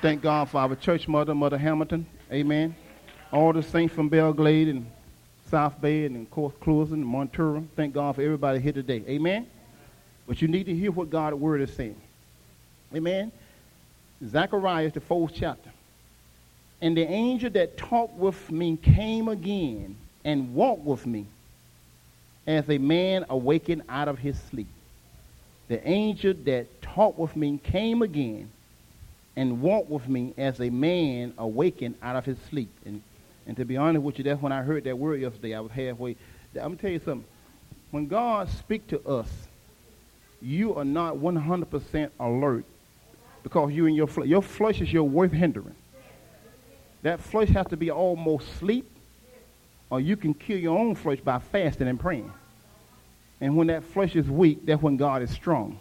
Thank God for our church mother, Mother Hamilton. Amen. All the saints from Belle Glade and South Bay and, of course, Clewiston and Montura. Thank God for everybody here today. Amen. But you need to hear what God's word is saying. Amen. Zechariah, the fourth chapter. And the angel that talked with me came again and walked with me as a man awakened out of his sleep. The angel that talked with me came again and walk with me as a man awakened out of his sleep. And, and to be honest with you, that's when I heard that word yesterday. I was halfway. I'm going to tell you something. When God speaks to us, you are not 100% alert because you in your flesh. Your flesh is your worst hindering. That flesh has to be almost sleep, or you can kill your own flesh by fasting and praying. And when that flesh is weak, that's when God is strong.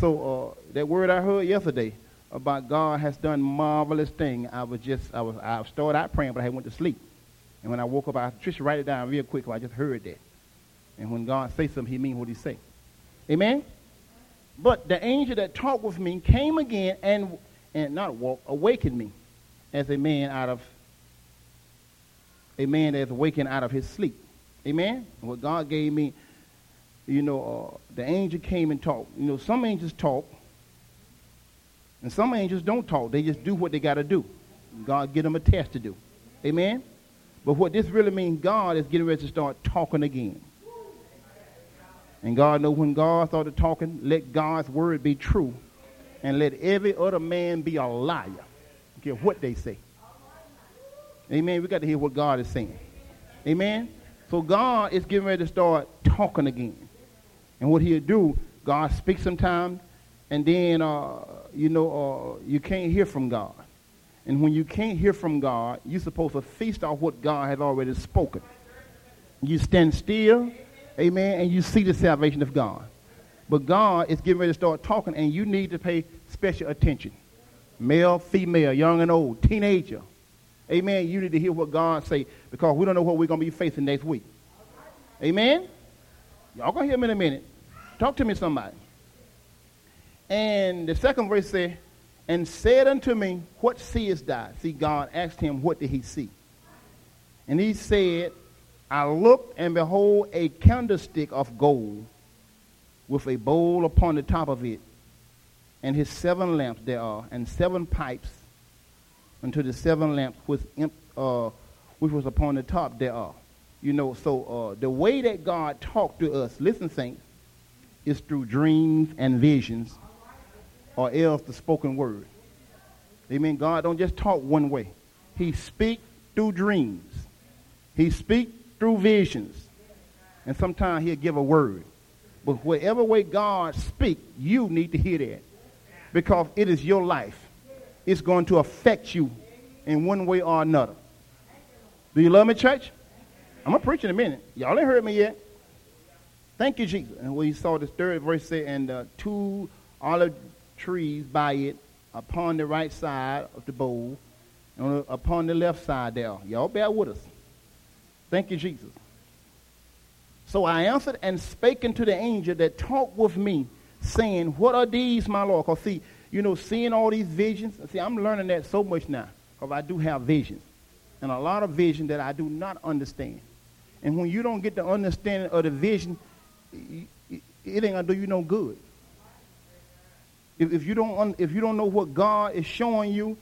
So uh, that word I heard yesterday about God has done marvelous thing. I was just I was I started out praying, but I went to sleep. And when I woke up, I just write it down real quick. I just heard that. And when God says something, He means what He say. Amen. But the angel that talked with me came again and and not walk awakened me as a man out of a man that's awakened out of his sleep. Amen. And what God gave me, you know, uh, the angel came and talked. You know, some angels talk, and some angels don't talk. They just do what they got to do. God give them a test to do. Amen. But what this really means, God is getting ready to start talking again. And God knows when God started talking, let God's word be true, and let every other man be a liar care what they say. Amen. We got to hear what God is saying. Amen. So God is getting ready to start talking again. And what he'll do, God speaks sometimes, and then, uh, you know, uh, you can't hear from God. And when you can't hear from God, you're supposed to feast off what God has already spoken. You stand still, amen, and you see the salvation of God. But God is getting ready to start talking, and you need to pay special attention male, female, young and old, teenager. Amen. You need to hear what God say because we don't know what we're going to be facing next week. Amen. Y'all going to hear me in a minute. Talk to me, somebody. And the second verse says, and said unto me, What seest thou? See, God asked him, What did he see? And he said, I looked, and behold, a candlestick of gold with a bowl upon the top of it, and his seven lamps there are, and seven pipes unto the seven lamps which, uh, which was upon the top there are. You know, so uh, the way that God talked to us, listen, saints, is through dreams and visions, or else the spoken word. Amen. God don't just talk one way. He speak through dreams. He speak through visions. And sometimes he'll give a word. But whatever way God speak, you need to hear that because it is your life. It's going to affect you in one way or another. Do you love me, church? I'm going to preach in a minute. Y'all ain't heard me yet. Thank you, Jesus. And we saw this third verse say, and uh, two olive trees by it upon the right side of the bowl, and upon the left side there. Y'all bear with us. Thank you, Jesus. So I answered and spake unto the angel that talked with me, saying, What are these, my Lord? Because, see, you know, seeing all these visions, see, I'm learning that so much now because I do have visions. And a lot of vision that I do not understand. And when you don't get the understanding of the vision, it ain't going to do you no good. If, if, you don't, if you don't know what God is showing you,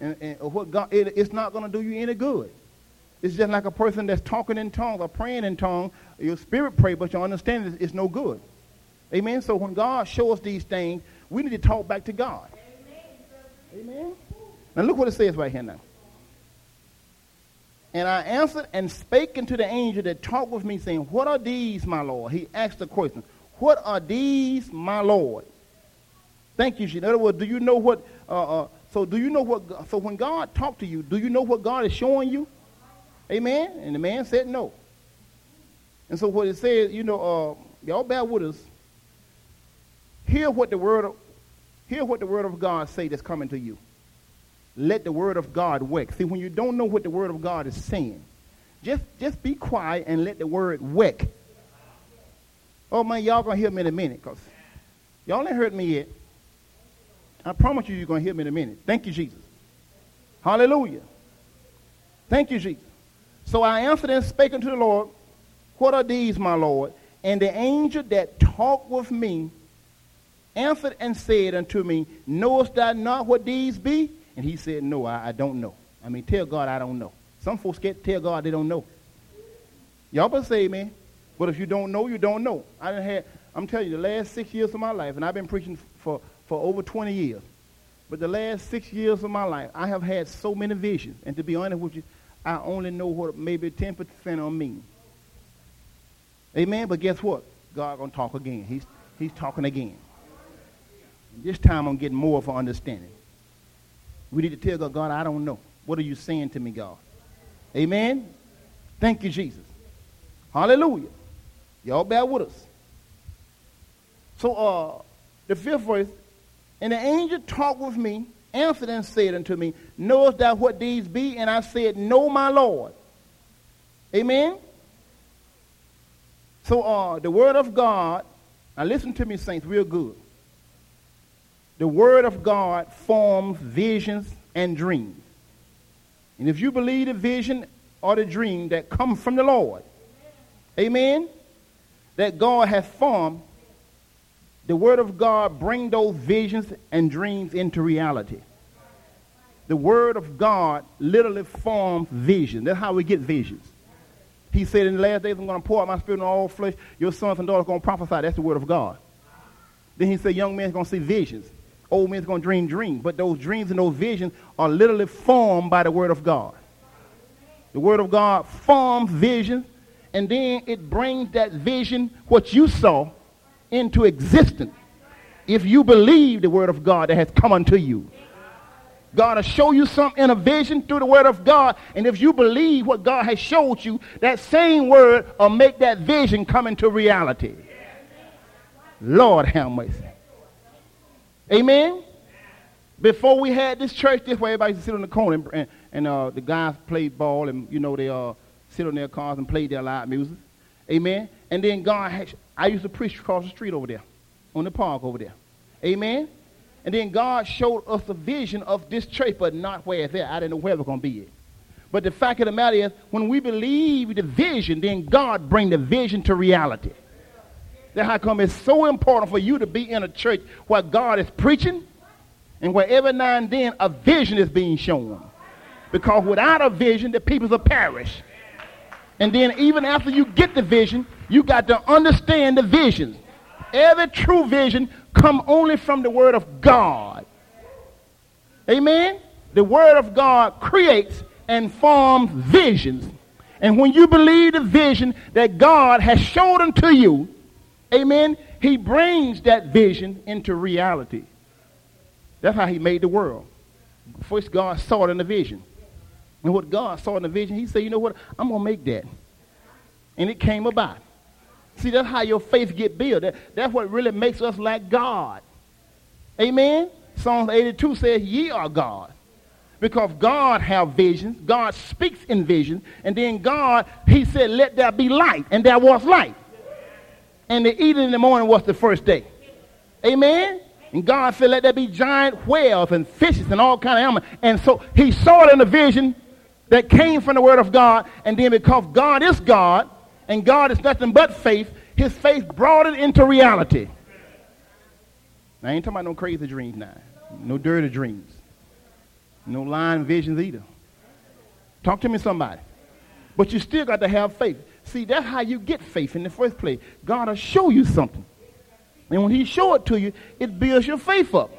and, and what God, it, it's not going to do you any good. It's just like a person that's talking in tongues or praying in tongues. Your spirit pray, but your understanding is, no good. Amen. So when God shows us these things, we need to talk back to God. Amen. Now look what it says right here now. And I answered and spake unto the angel that talked with me, saying, What are these, my Lord? He asked the question, What are these, my Lord? Thank you. In other words, do you know what? Uh, uh, so do you know what? So when God talked to you, do you know what God is showing you? Amen. And the man said no. And so what it says, you know, uh, y'all bear with us. Hear what the word of, hear what the word of God say that's coming to you. Let the word of God work. See, when you don't know what the word of God is saying, just, just be quiet and let the word work. Oh man, y'all gonna hear me in a minute, cause y'all ain't heard me yet. I promise you, you're going to hear me in a minute. Thank you, Jesus. Hallelujah. Thank you, Jesus. So I answered and spake unto the Lord, What are these, my Lord? And the angel that talked with me answered and said unto me, Knowest thou not what these be? And he said, No, I, I don't know. I mean, tell God I don't know. Some folks get tell God they don't know. Y'all better say amen. But if you don't know, you don't know. I didn't have, I'm telling you, the last six years of my life, and I've been preaching for, for over 20 years. But the last six years of my life, I have had so many visions. And to be honest with you, I only know what maybe 10% on me. Amen. But guess what? God gonna talk again. He's he's talking again. This time I'm getting more an understanding. We need to tell God, God, I don't know. What are you saying to me, God? Amen. Thank you, Jesus. Hallelujah. Y'all bear with us. So uh the fifth verse, and the angel talked with me, answered and said unto me, Knowest thou what these be? And I said, No, my Lord. Amen. So uh, the word of God, now listen to me, saints, real good. The word of God forms visions and dreams. And if you believe the vision or the dream that come from the Lord, amen, that God has formed, the word of God bring those visions and dreams into reality. The word of God literally forms vision. That's how we get visions. He said, in the last days, I'm going to pour out my spirit on all flesh. Your sons and daughters are going to prophesy. That's the word of God. Then he said, young men's going to see visions. Old men's going to dream dreams. But those dreams and those visions are literally formed by the word of God. The word of God forms visions, and then it brings that vision, what you saw, into existence. If you believe the word of God that has come unto you. God will show you something in a vision through the word of God. And if you believe what God has showed you, that same word will make that vision come into reality. Lord have mercy. Amen. Before we had this church, this way everybody used to sit on the corner and, and, and uh, the guys played ball and, you know, they uh, sit on their cars and played their loud music. Amen. And then God, I used to preach across the street over there, on the park over there. Amen. And then God showed us a vision of this church, but not where it's at. I didn't know where it was going to be. But the fact of the matter is, when we believe the vision, then God bring the vision to reality. That's how come it's so important for you to be in a church where God is preaching and where every now and then a vision is being shown. Because without a vision, the people will perish. And then even after you get the vision, you got to understand the vision. Every true vision come only from the word of God. Amen? The word of God creates and forms visions. And when you believe the vision that God has showed unto you, amen, he brings that vision into reality. That's how he made the world. First, God saw it in the vision. And what God saw in the vision, he said, you know what, I'm going to make that. And it came about. See, that's how your faith get built. That, that's what really makes us like God. Amen? Psalms 82 says, ye are God. Because God have visions. God speaks in visions. And then God, he said, let there be light. And there was light. And the evening in the morning was the first day. Amen? And God said, let there be giant whales and fishes and all kind of animals. And so he saw it in a vision that came from the word of God. And then because God is God, and God is nothing but faith, his faith brought it into reality. I ain't talking about no crazy dreams now. No dirty dreams. No lying visions either. Talk to me somebody. But you still got to have faith. See, that's how you get faith in the first place. God will show you something. And when he show it to you, it builds your faith up.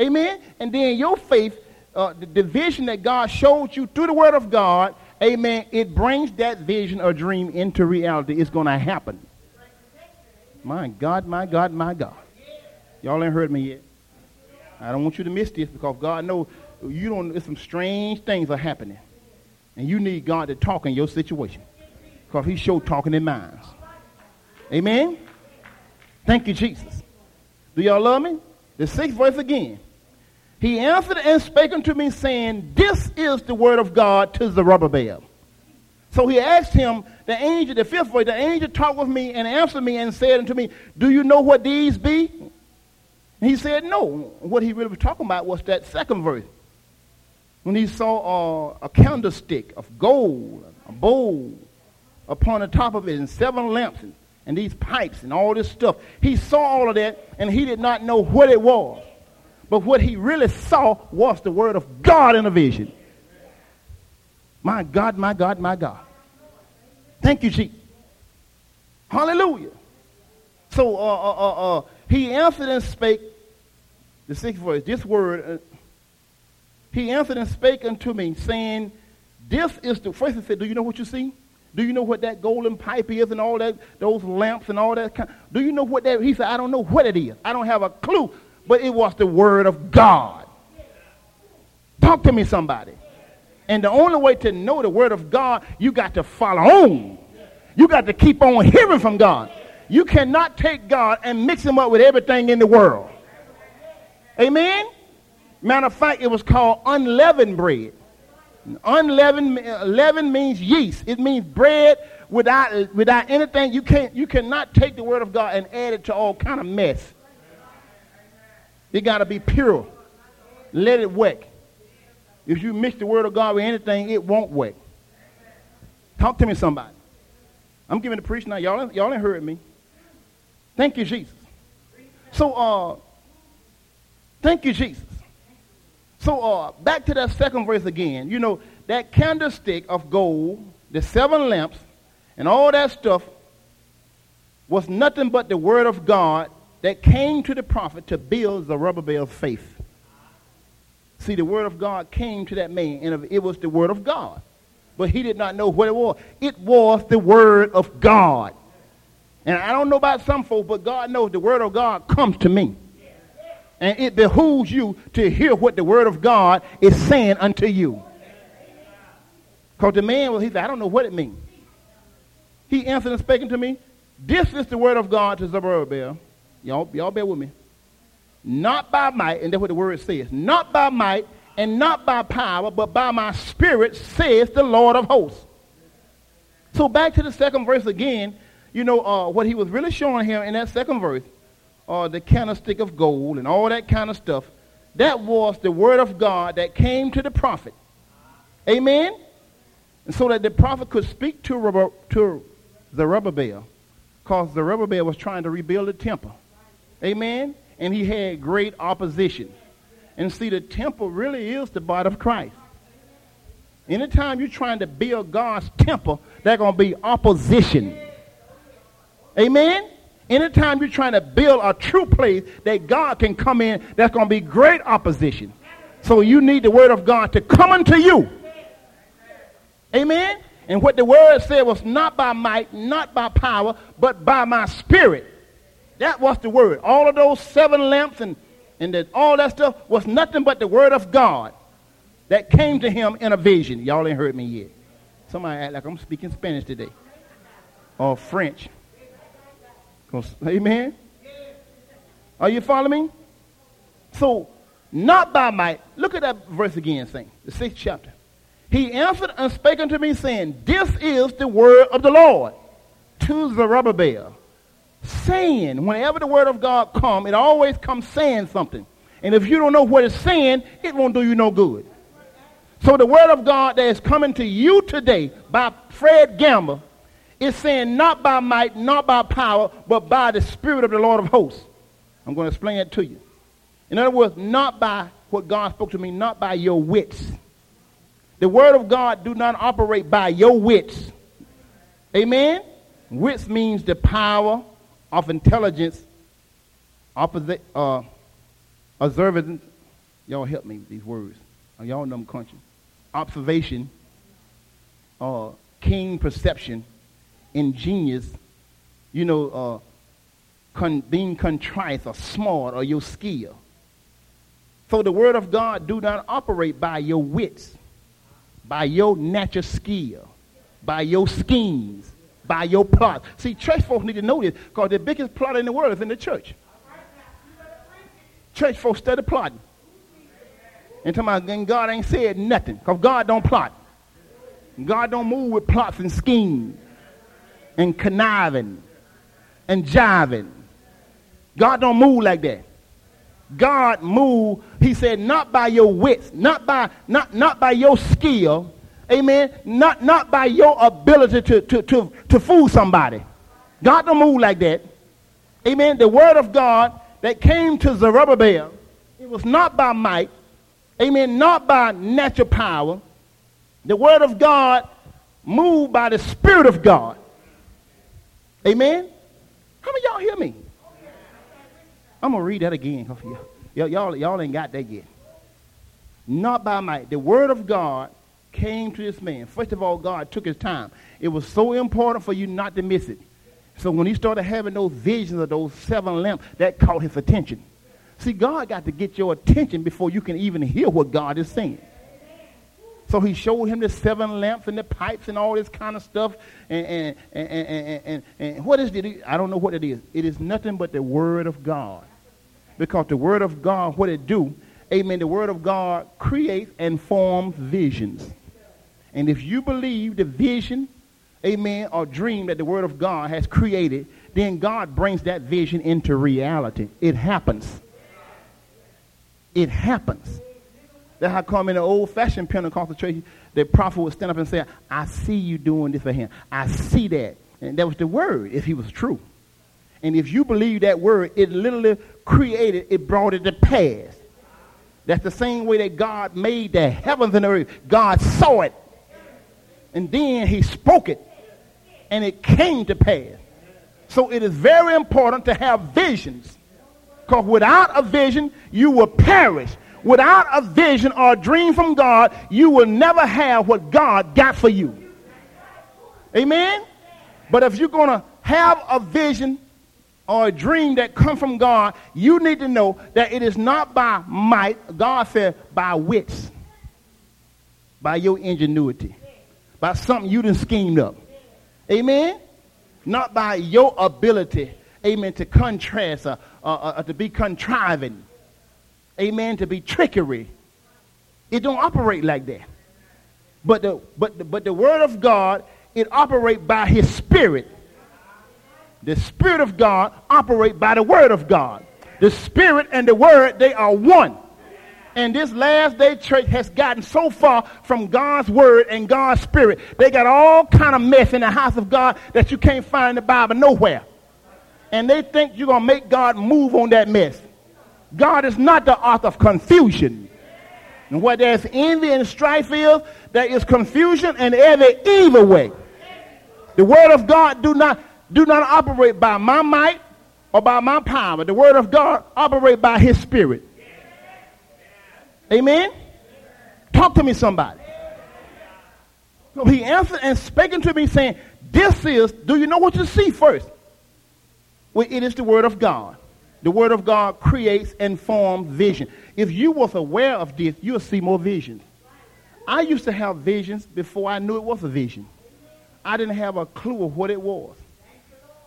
Amen? And then your faith, uh, the, the vision that God showed you through the word of God, amen, it brings that vision or dream into reality. It's going to happen. My God, my God, my God. Y'all ain't heard me yet. I don't want you to miss this because God knows you don't, some strange things are happening. And you need God to talk in your situation. Because he showed talking in minds. Amen? Thank you, Jesus. Do y'all love me? The sixth verse again. He answered and spake unto me, saying, This is the word of God to Zerubbabel. So he asked him, the angel, the fifth voice, the angel talked with me and answered me and said unto me, Do you know what these be? And he said no. What he really was talking about was that second verse. When he saw uh, a candlestick of gold, a bowl upon the top of it, and seven lamps, and, and these pipes, and all this stuff. He saw all of that, and he did not know what it was. But what he really saw was the word of God in a vision. My God, my God, my God. Thank you, Jesus. Hallelujah. So uh, uh, uh, uh, he answered and spake, the sixth verse, this word, uh, he answered and spake unto me, saying, This is the, first he said, Do you know what you see? Do you know what that golden pipe is and all that, those lamps and all that? Kind, do you know what that, he said, I don't know what it is. I don't have a clue, but it was the word of God. Talk to me, somebody. And the only way to know the word of God, you got to follow on. You got to keep on hearing from God. You cannot take God and mix him up with everything in the world. Amen? Matter of fact, it was called unleavened bread. Unleavened uh, leaven means yeast. It means bread without, without anything. You, can't, you cannot take the word of God and add it to all kind of mess. It got to be pure. Let it work. If you mix the word of God with anything, it won't work. Talk to me, somebody. I'm giving the preach now. Y'all, y'all ain't heard me. Thank you, Jesus. So, uh, thank you, Jesus. So, uh, back to that second verse again. You know, that candlestick of gold, the seven lamps, and all that stuff was nothing but the word of God that came to the prophet to build Zerubbabel's faith. See, the word of God came to that man, and it was the word of God but he did not know what it was. It was the word of God. And I don't know about some folks, but God knows the word of God comes to me. And it behooves you to hear what the word of God is saying unto you. Because the man, well, he said, I don't know what it means. He answered and spake to me, This is the word of God to Zerubbabel. Y'all, y'all bear with me. Not by might, and that's what the word says. Not by might, and not by power, but by my spirit, says the Lord of hosts. So back to the second verse again, you know, uh, what he was really showing here in that second verse, uh, the candlestick of gold and all that kind of stuff, that was the word of God that came to the prophet. Amen? And so that the prophet could speak to, to Zerubbabel, because the Zerubbabel was trying to rebuild the temple. Amen? And he had great opposition. And see, the temple really is the body of Christ. Anytime you're trying to build God's temple, there's going to be opposition. Amen? Anytime you're trying to build a true place that God can come in, there's going to be great opposition. So you need the word of God to come unto you. Amen? And what the word said was not by might, not by power, but by my spirit. That was the word. All of those seven lamps and and that all that stuff was nothing but the word of God that came to him in a vision. Y'all ain't heard me yet. Somebody act like I'm speaking Spanish today. Or French. Amen? Are you following me? So, not by might. Look at that verse again, saying, the sixth chapter. He answered and spake unto me, saying, This is the word of the Lord to Zerubbabel, saying, whenever the word of God comes, it always comes saying something. And if you don't know what it's saying, it won't do you no good. So the word of God that is coming to you today by Fred Gamble is saying not by might, not by power, but by the Spirit of the Lord of hosts. I'm going to explain it to you. In other words, not by what God spoke to me, not by your wits. The word of God do not operate by your wits. Amen? Wits means the power, of intelligence, opposite, uh, observance, y'all help me with these words. Y'all know them country. Observation, uh, keen perception, ingenious, you know, uh, con- being contrite or smart or your skill. So the word of God do not operate by your wits, by your natural skill, by your schemes, by your plot. See, church folks need to know this because the biggest plot in the world is in the church. Church folks study plotting. And to my God ain't said nothing because God don't plot. God don't move with plots and schemes and conniving and jiving. God don't move like that. God moved, he said, not by your wits, not by, not, not by your skill, amen, not, not by your ability to, to, to, to fool somebody. God don't move like that. Amen. The word of God that came to Zerubbabel, it was not by might, amen, not by natural power. The word of God moved by the Spirit of God. Amen. How many y'all hear me? I'm going to read that again. Y'all, y'all, y'all ain't got that yet. Not by might. The word of God came to this man. First of all, God took his time. It was so important for you not to miss it. So when he started having those visions of those seven lamps, that caught his attention. See, God got to get your attention before you can even hear what God is saying. So he showed him the seven lamps and the pipes and all this kind of stuff. And, and, and, and, and, and what is it? I don't know what it is. It is nothing but the word of God. Because the word of God, what it do, amen, the word of God creates and forms visions. And if you believe the vision, amen, or dream that the word of God has created, then God brings that vision into reality. It happens. It happens. That's how come in the old-fashioned Pentecostal church, the prophet would stand up and say, I see you doing this for him. I see that. And that was the word, if he was true. And if you believe that word, it literally created, it brought it to pass. That's the same way that God made the heavens and the earth. God saw it. And then he spoke it. And it came to pass. So it is very important to have visions. Because without a vision, you will perish without a vision or a dream from God, you will never have what God got for you. Amen? But if you're going to have a vision or a dream that come from God, you need to know that it is not by might. God said by wits, by your ingenuity, by something you done schemed up. Amen? Not by your ability, amen, to contrast or, or, or to be contriving amen, to be trickery. It don't operate like that. But the, but the, but the word of God, it operate by his spirit. The spirit of God operate by the word of God. The spirit and the word, they are one. And this last day church has gotten so far from God's word and God's spirit. They got all kind of mess in the house of God that you can't find in the Bible nowhere. And they think you're going to make God move on that mess. God is not the author of confusion. And where there's envy and strife is, there is confusion and every evil way. The word of God do not, do not operate by my might or by my power. The word of God operate by his spirit. Amen? Talk to me, somebody. So he answered and speaking to me saying, this is, do you know what you see first? Well, it is the word of God. The Word of God creates and forms vision. If you was aware of this, you'll see more visions. I used to have visions before I knew it was a vision. I didn't have a clue of what it was.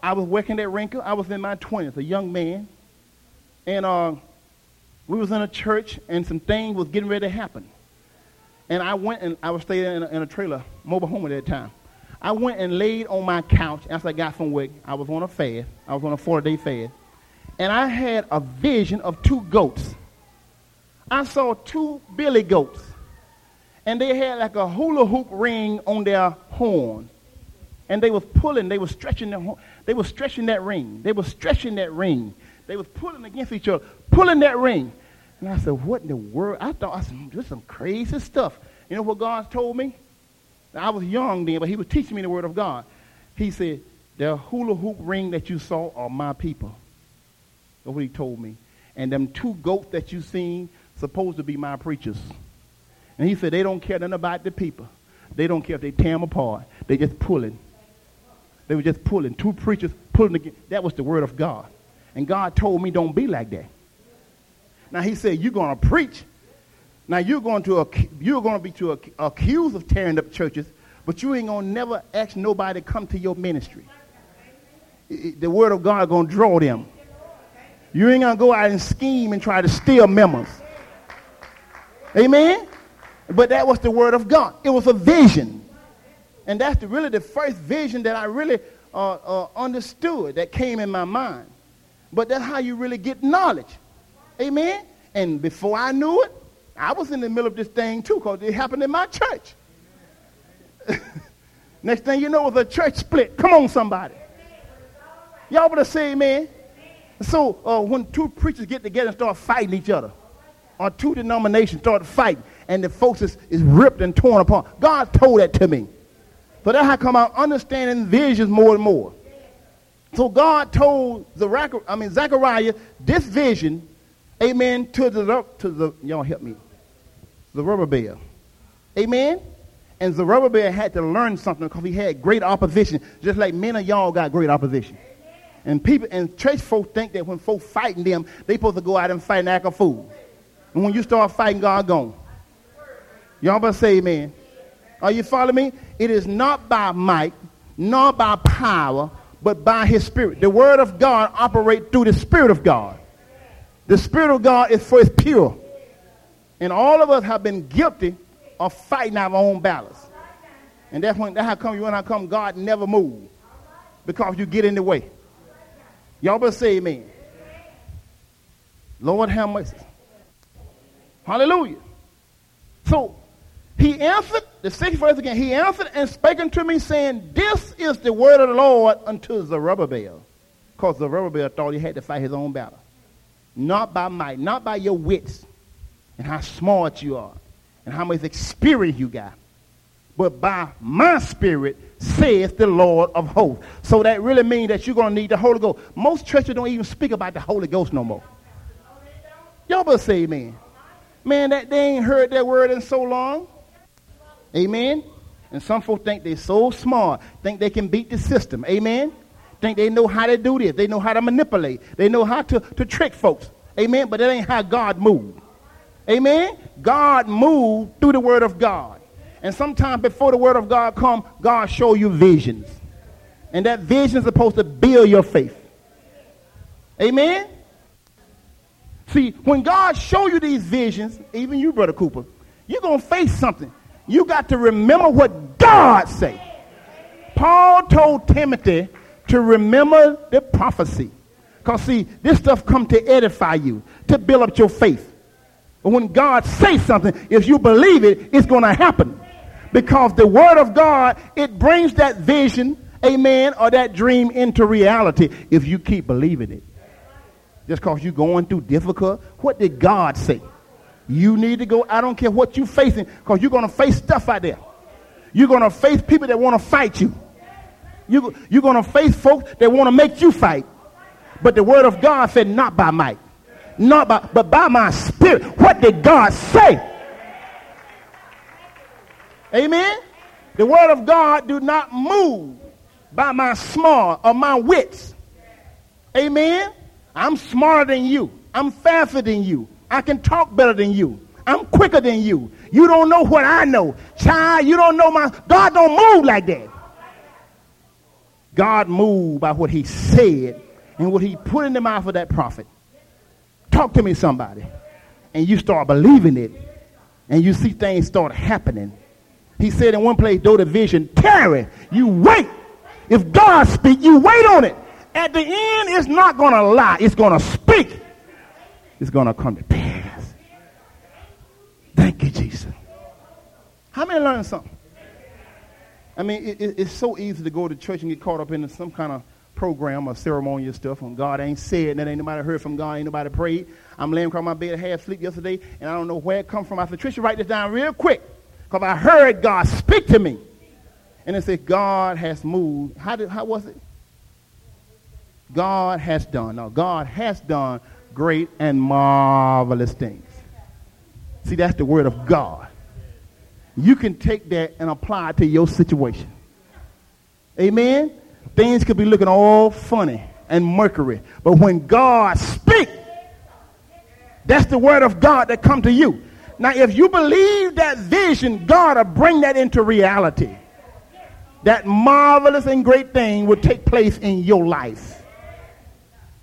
I was working at Rinker. I was in my 20s, a young man. And uh, we was in a church, and some things was getting ready to happen. And I went and I was staying in a, in a trailer, mobile home at that time. I went and laid on my couch after I got from work. I was on a fast. I was on a four-day fast and I had a vision of two goats. I saw two billy goats, and they had like a hula hoop ring on their horn, and they was pulling, they was stretching their, horn. they was stretching that ring, they was stretching that ring, they was pulling against each other, pulling that ring. And I said, what in the world? I thought I said, hmm, this is some crazy stuff. You know what God told me? I was young then, but he was teaching me the word of God. He said, the hula hoop ring that you saw are my people. That's what he told me. And them two goats that you seen supposed to be my preachers. And he said they don't care nothing about the people. They don't care if they tear them apart. They just pulling. They were just pulling. Two preachers pulling again. That was the word of God. And God told me don't be like that. Now he said you're going to preach. Now you're going to you're going to be to accused of tearing up churches, but you ain't going to never ask nobody to come to your ministry. The word of God going to draw them. You ain't going to go out and scheme and try to steal members. Amen? But that was the word of God. It was a vision. And that's the, really the first vision that I really uh, uh, understood that came in my mind. But that's how you really get knowledge. Amen. And before I knew it, I was in the middle of this thing too, because it happened in my church. Next thing you know, was a church split. Come on, somebody. Y'all better say amen. So uh, when two preachers get together and start fighting each other, or two denominations start fighting, and the folks is, is ripped and torn apart, God told that to me. So that's how come I'm understanding visions more and more. So God told Zechariah, I mean Zechariah this vision, amen, to the to the y'all help me, the rubber bear, amen. And Zerubbabel had to learn something because he had great opposition, just like many of y'all got great opposition. And people and church folk think that when folk fighting them, they supposed to go out and fight and act a fool. And when you start fighting, God gone. Y'all better say amen. Are you following me? It is not by might, nor by power, but by his spirit. The word of God operates through the spirit of God. The spirit of God is for its pure. And all of us have been guilty of fighting our own battles. And that's when that's how come you and I come God never move. Because you get in the way. Y'all better say amen. Lord have mercy. Hallelujah. So he answered, the sixth verse again, he answered and spake unto me, saying, This is the word of the Lord unto Zerubbabel. Because Zerubbabel thought he had to fight his own battle. Not by might, not by your wits and how smart you are and how much experience you got, but by my spirit, saith the Lord of hosts. So that really means that you're going to need the Holy Ghost. Most churches don't even speak about the Holy Ghost no more. Y'all better say amen. Man, that they ain't heard that word in so long. Amen. And some folks think they're so smart, think they can beat the system. Amen. Think they know how to do this. They know how to manipulate. They know how to, to trick folks. Amen. But that ain't how God moved. Amen. God moved through the word of God. And sometimes before the word of God come, God show you visions. And that vision is supposed to build your faith. Amen. See, when God show you these visions, even you, Brother Cooper, you're going to face something. You got to remember what God say. Paul told Timothy to remember the prophecy. Because see, this stuff come to edify you, to build up your faith. But when God says something, if you believe it, it's going to happen. Because the word of God, it brings that vision, amen, or that dream into reality if you keep believing it. Just because you're going through difficult, what did God say? You need to go. I don't care what you're facing because you're going to face stuff out there. You're going to face people that want to fight you. You, you're going to face folks that want to make you fight. But the word of God said, not by might, not by, but by my spirit. What did God say? Amen. The word of God do not move by my small or my wits. Amen. I'm smarter than you. I'm faster than you. I can talk better than you. I'm quicker than you. You don't know what I know. Child, you don't know my God don't move like that. God moved by what he said and what he put in the mouth of that prophet. Talk to me, somebody. And you start believing it. And you see things start happening. He said in one place, though the vision tarry, you wait. If God speak, you wait on it. At the end, it's not going to lie. It's going to speak. It's going to come to pass. Thank you, Jesus. How many learned something? I mean, it, it, it's so easy to go to church and get caught up in some kind of program or ceremonial stuff and God ain't said that ain't nobody heard from God, ain't nobody prayed. I'm laying across my bed, half sleep yesterday, and I don't know where it come from. I said, Trisha, write this down real quick because I heard God speak to me. And it said, God has moved. How, did, how was it? God has done. Now, God has done great and marvelous things. See, that's the word of God. You can take that and apply it to your situation. Amen? Things could be looking all funny and mercury. But when God speaks, that's the word of God that come to you. Now, if you believe that vision, God will bring that into reality. That marvelous and great thing will take place in your life.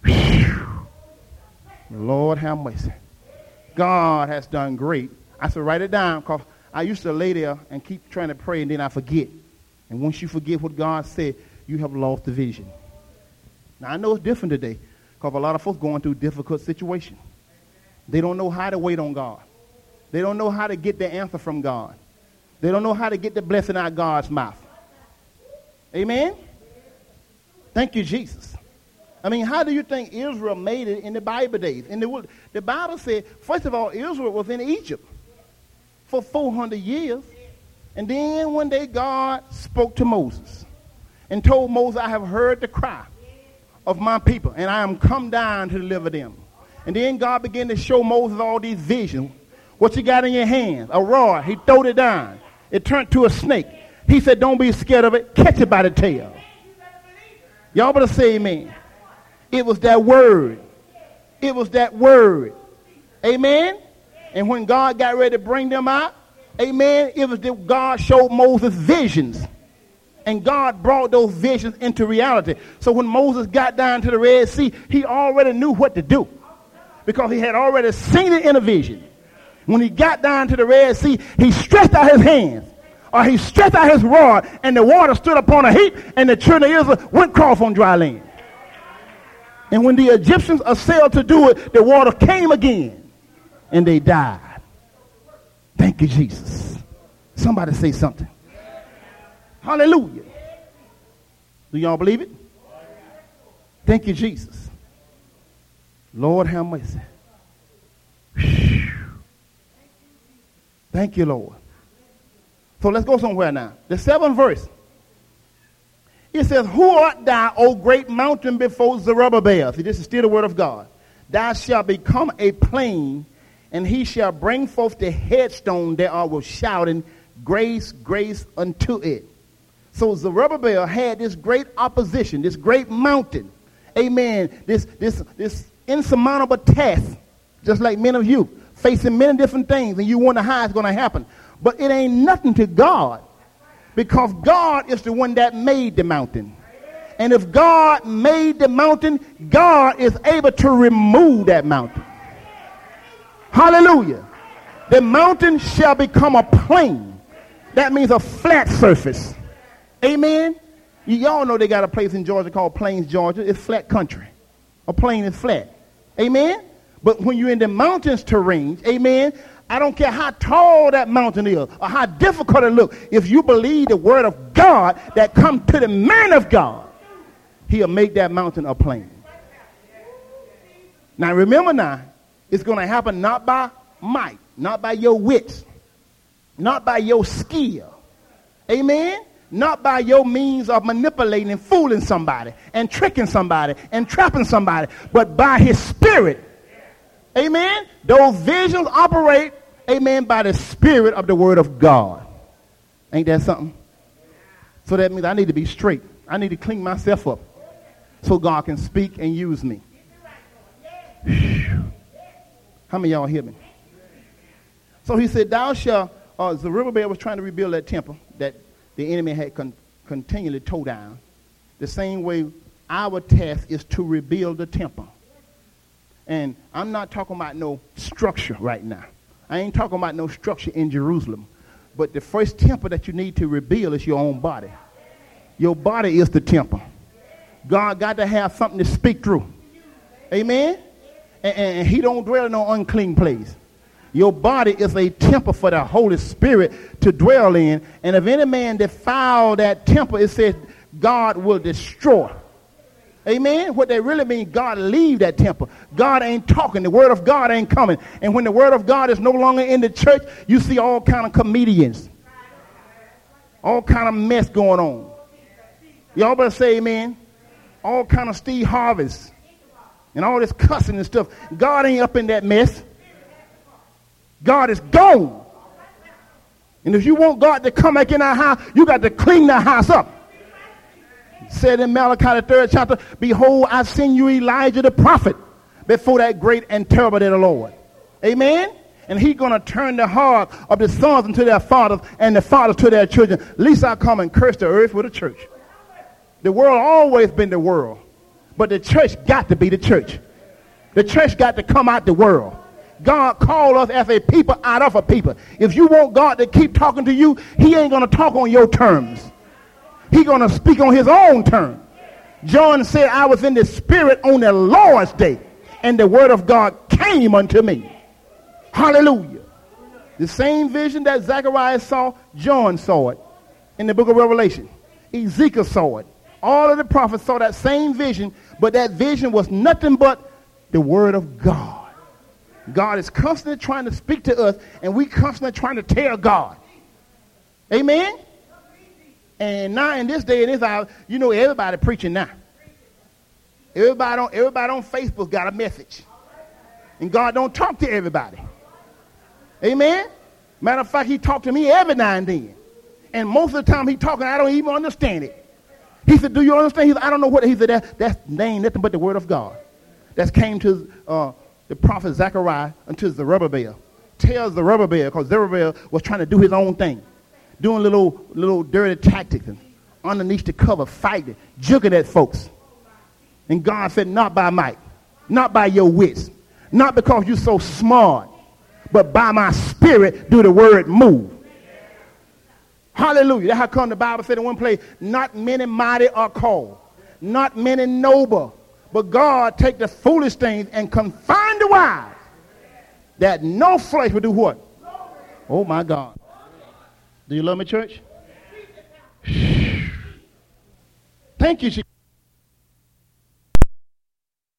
Whew. Lord have mercy. God has done great. I said, write it down because I used to lay there and keep trying to pray and then I forget. And once you forget what God said, you have lost the vision. Now, I know it's different today because a lot of folks going through difficult situations. They don't know how to wait on God. They don't know how to get the answer from God. They don't know how to get the blessing out of God's mouth. Amen? Thank you, Jesus. I mean, how do you think Israel made it in the Bible days? In the, the Bible said, first of all, Israel was in Egypt for 400 years. And then one day God spoke to Moses and told Moses, I have heard the cry of my people, and I am come down to deliver them. And then God began to show Moses all these visions. What you got in your hands? A rod. He throwed it down. It turned to a snake. He said, don't be scared of it. Catch it by the tail. Y'all better say amen. It was that word. It was that word. Amen. And when God got ready to bring them out, amen, it was that God showed Moses visions. And God brought those visions into reality. So when Moses got down to the Red Sea, he already knew what to do because he had already seen it in a vision. When he got down to the Red Sea, he stretched out his hands or he stretched out his rod and the water stood upon a heap and the children of Israel went across on dry land. And when the Egyptians assailed to do it, the water came again and they died. Thank you, Jesus. Somebody say something. Hallelujah. Do y'all believe it? Thank you, Jesus. Lord have mercy. Thank you, Lord. So let's go somewhere now. The seventh verse. It says, Who art thou, O great mountain before Zerubbabel? See, this is still the word of God. Thou shalt become a plain, and he shall bring forth the headstone thereof with shouting, Grace, grace unto it. So Zerubbabel had this great opposition, this great mountain. Amen. This, this, this insurmountable task, just like many of you, facing many different things, and you wonder how it's going to happen. But it ain't nothing to God because God is the one that made the mountain. And if God made the mountain, God is able to remove that mountain. Hallelujah. The mountain shall become a plain. That means a flat surface. Amen. Y'all know they got a place in Georgia called Plains, Georgia. It's flat country. A plain is flat. Amen. But when you're in the mountains terrain, amen, I don't care how tall that mountain is or how difficult it looks. If you believe the word of God that comes to the man of God, he'll make that mountain a plain. Now remember now, it's going to happen not by might, not by your wits, not by your skill. Amen? Not by your means of manipulating and fooling somebody and tricking somebody and trapping somebody, but by his spirit. Amen? Those visions operate amen, by the spirit of the word of God. Ain't that something? So that means I need to be straight. I need to clean myself up so God can speak and use me. How many y'all hear me? So he said, Thou shalt, uh, Zerubbabel was trying to rebuild that temple that the enemy had con- continually tore down. The same way our task is to rebuild the temple. And I'm not talking about no structure right now. I ain't talking about no structure in Jerusalem. But the first temple that you need to rebuild is your own body. Your body is the temple. God got to have something to speak through. Amen? And, and he don't dwell in no unclean place. Your body is a temple for the Holy Spirit to dwell in. And if any man defile that temple, it says God will destroy. Amen. What they really mean, God leave that temple. God ain't talking. The word of God ain't coming. And when the word of God is no longer in the church, you see all kind of comedians. All kind of mess going on. Y'all better say amen. All kind of Steve Harveys. And all this cussing and stuff. God ain't up in that mess. God is gone. And if you want God to come back in our house, you got to clean that house up said in Malachi, the third chapter, Behold, I send you Elijah the prophet before that great and terrible day of the Lord. Amen? And he's going to turn the heart of the sons into their fathers and the fathers to their children. At least I come and curse the earth with a church. The world always been the world. But the church got to be the church. The church got to come out the world. God called us as a people out of a people. If you want God to keep talking to you, he ain't going to talk on your terms. He's going to speak on his own terms. John said, I was in the spirit on the Lord's day, and the word of God came unto me. Hallelujah. The same vision that Zechariah saw, John saw it in the book of Revelation. Ezekiel saw it. All of the prophets saw that same vision, but that vision was nothing but the word of God. God is constantly trying to speak to us, and we constantly trying to tell God. Amen? And now in this day and this hour, you know everybody preaching now. Everybody on, everybody on Facebook got a message. And God don't talk to everybody. Amen? Matter of fact, he talked to me every now and then. And most of the time he talking, I don't even understand it. He said, do you understand? He said, I don't know what. He said, that, that's name nothing but the word of God. That came to uh, the prophet Zechariah unto Zerubbabel. Tells the Zerubbabel, because Zerubbabel was trying to do his own thing. Doing little, little dirty tactics and underneath the cover, fighting, juking at folks. And God said, not by might, not by your wits, not because you're so smart, but by my spirit do the word move. Hallelujah. That's how come the Bible said in one place, not many mighty are called, not many noble, but God take the foolish things and confine the wise, that no flesh will do what? Oh my God. Do you love me, church? Thank you.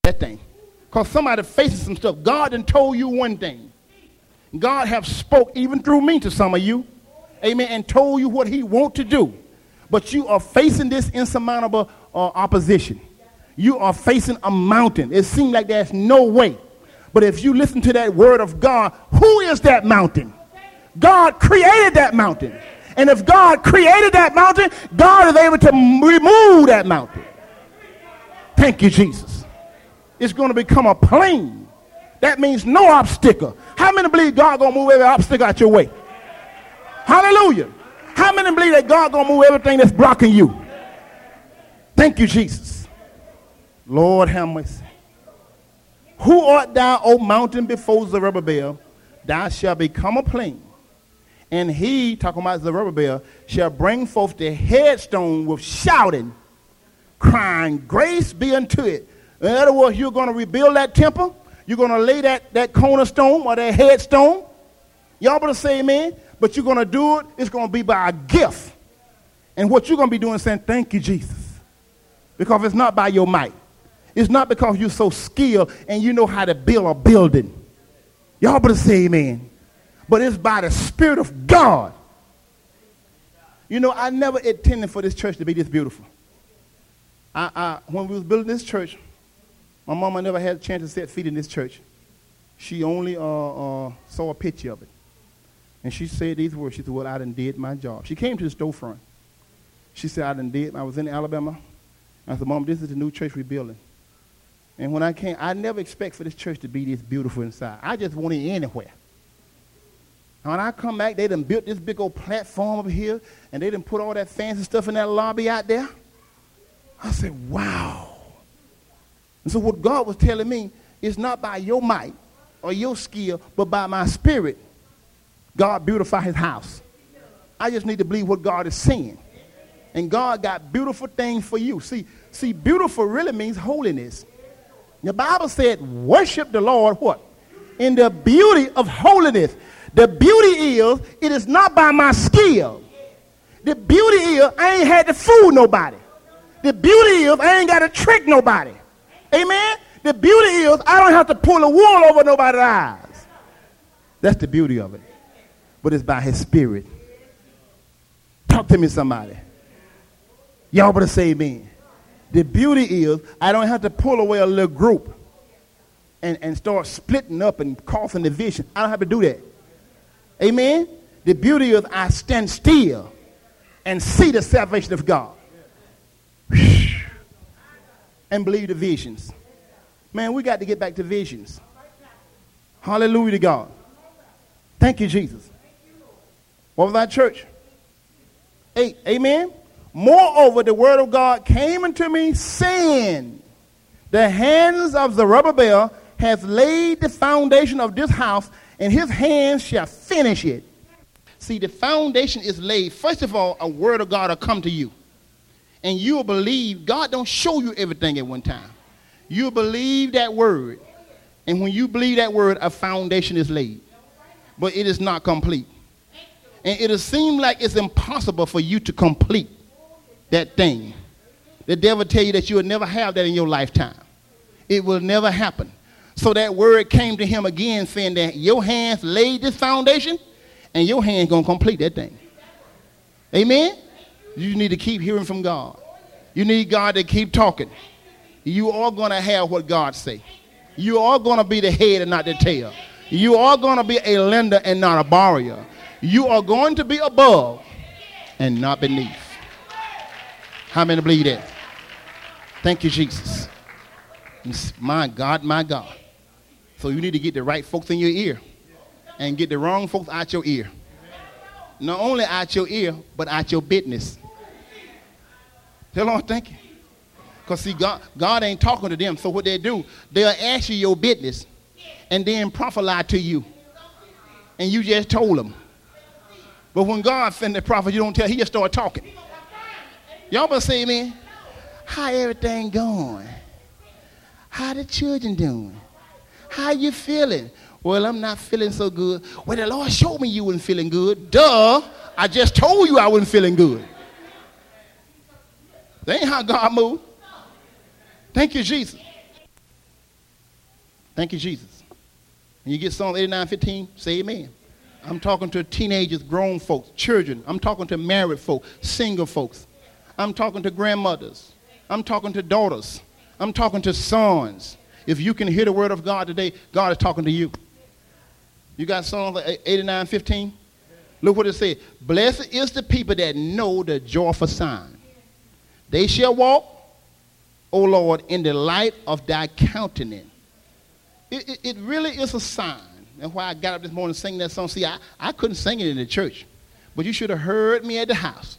That thing. Because somebody faces some stuff. God done told you one thing. God have spoke even through me to some of you. Amen. And told you what he want to do. But you are facing this insurmountable uh, opposition. You are facing a mountain. It seems like there's no way. But if you listen to that word of God, who is that mountain? God created that mountain. And if God created that mountain, God is able to remove that mountain. Thank you, Jesus. It's going to become a plain. That means no obstacle. How many believe God going to move every obstacle out your way? Hallelujah. How many believe that God to move everything that's blocking you? Thank you, Jesus. Lord have mercy. Who art thou, O mountain, before Zerubbabel? Thou shalt become a plain. And he, talking about Zerubbabel, shall bring forth the headstone with shouting, crying, Grace be unto it. In other words, you're going to rebuild that temple. You're going to lay that, that cornerstone or that headstone. Y'all better say amen. But you're going to do it, it's going to be by a gift. And what you're going to be doing is saying, Thank you, Jesus. Because it's not by your might. It's not because you're so skilled and you know how to build a building. Y'all better say amen. But it's by the Spirit of God. You know, I never intended for this church to be this beautiful. I, I, when we was building this church, my mama never had a chance to set feet in this church. She only uh, uh, saw a picture of it. And she said these words. She said, well, I done did my job. She came to the storefront. She said, I done did. I was in Alabama. I said, Mom, this is the new church we're building. And when I came, I never expect for this church to be this beautiful inside. I just want it anywhere. And when I come back, they done built this big old platform over here, and they done put all that fancy stuff in that lobby out there. I said, wow. And so what God was telling me is not by your might or your skill, but by my spirit, God beautify his house. I just need to believe what God is saying. And God got beautiful things for you. See, see, beautiful really means holiness. The Bible said, worship the Lord what? In the beauty of holiness. The beauty is, it is not by my skill. The beauty is, I ain't had to fool nobody. The beauty is, I ain't got to trick nobody. Amen? The beauty is, I don't have to pull a wool over nobody's eyes. That's the beauty of it. But it's by his spirit. Talk to me, somebody. Y'all better say amen. The beauty is, I don't have to pull away a little group and, and start splitting up and causing division. I don't have to do that. Amen? The beauty is, I stand still and see the salvation of God and believe the visions. Man, we got to get back to visions. Hallelujah to God. Thank you, Jesus. What was that church? Eight. Amen. Moreover, the word of God came unto me, saying, The hands of Zerubbabel hath laid the foundation of this house, and his hands shall finish it. See, the foundation is laid. First of all, a word of God will come to you. And you will believe, God don't show you everything at one time. You believe that word. And when you believe that word, a foundation is laid. but it is not complete. And it'll seem like it's impossible for you to complete that thing. The devil tell you that you will never have that in your lifetime. It will never happen. So that word came to him again saying that your hands laid this foundation and your hands going to complete that thing. Amen? You need to keep hearing from God. You need God to keep talking. You are going to have what God say. You are going to be the head and not the tail. You are going to be a lender and not a borrower. You are going to be above and not beneath. How many believe that? Thank you, Jesus. My God, my God. So you need to get the right folks in your ear and get the wrong folks out your ear. Not only out your ear, but out your business. Tell Lord, thank you. Because see, God, God ain't talking to them. So what they do, they'll ask you your business and then prophesy to you. And you just told them. But when God send the prophet, you don't tell, he just start talking. Y'all better say amen. How everything going? How the children doing? How you feeling? Well, I'm not feeling so good. Well, the Lord showed me you weren't feeling good. Duh. I just told you I wasn't feeling good. That ain't how God moved. Thank you, Jesus. Thank you, Jesus. When you get Psalm 89, 15, say amen. I'm talking to teenagers, grown folks, children. I'm talking to married folks, single folks. I'm talking to grandmothers. I'm talking to daughters. I'm talking to sons. If you can hear the word of God today, God is talking to you. You got Psalm 89, 15? Look what it says. Blessed is the people that know the joyful sign. They shall walk, O Lord, in the light of thy countenance. It, it, it really is a sign. That's why I got up this morning singing that song. See, I, I couldn't sing it in the church, but you should have heard me at the house.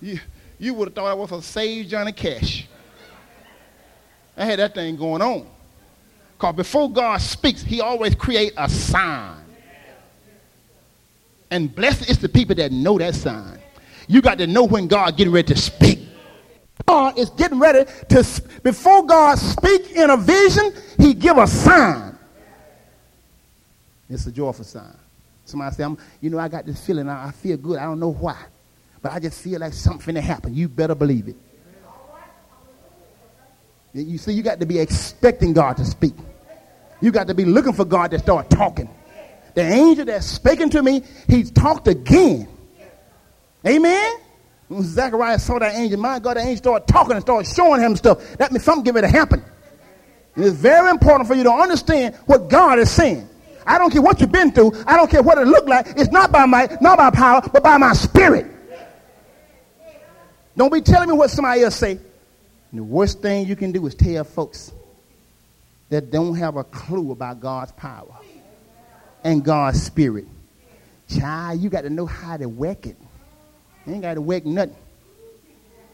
You, you would have thought I was a saved Johnny Cash. I had that thing going on. Because before God speaks, he always create a sign. And blessed is the people that know that sign. You got to know when God getting ready to speak. God is getting ready to, before God speak in a vision, he give a sign. It's a joyful sign. Somebody say, I'm, you know, I got this feeling. I, I feel good. I don't know why. But I just feel like something to happen. You better believe it. You see, you got to be expecting God to speak. You got to be looking for God to start talking. The angel that's speaking to me, he talked again. Amen? When Zechariah saw that angel, my God, the angel started talking and started showing him stuff. That means something getting ready to happen. And it's very important for you to understand what God is saying. I don't care what you've been through. I don't care what it looked like. It's not by might, not by power, but by my spirit. Don't be telling me what somebody else say. And the worst thing you can do is tell folks that don't have a clue about God's power and God's spirit. Child, you got to know how to work it. Ain't got to work nothing.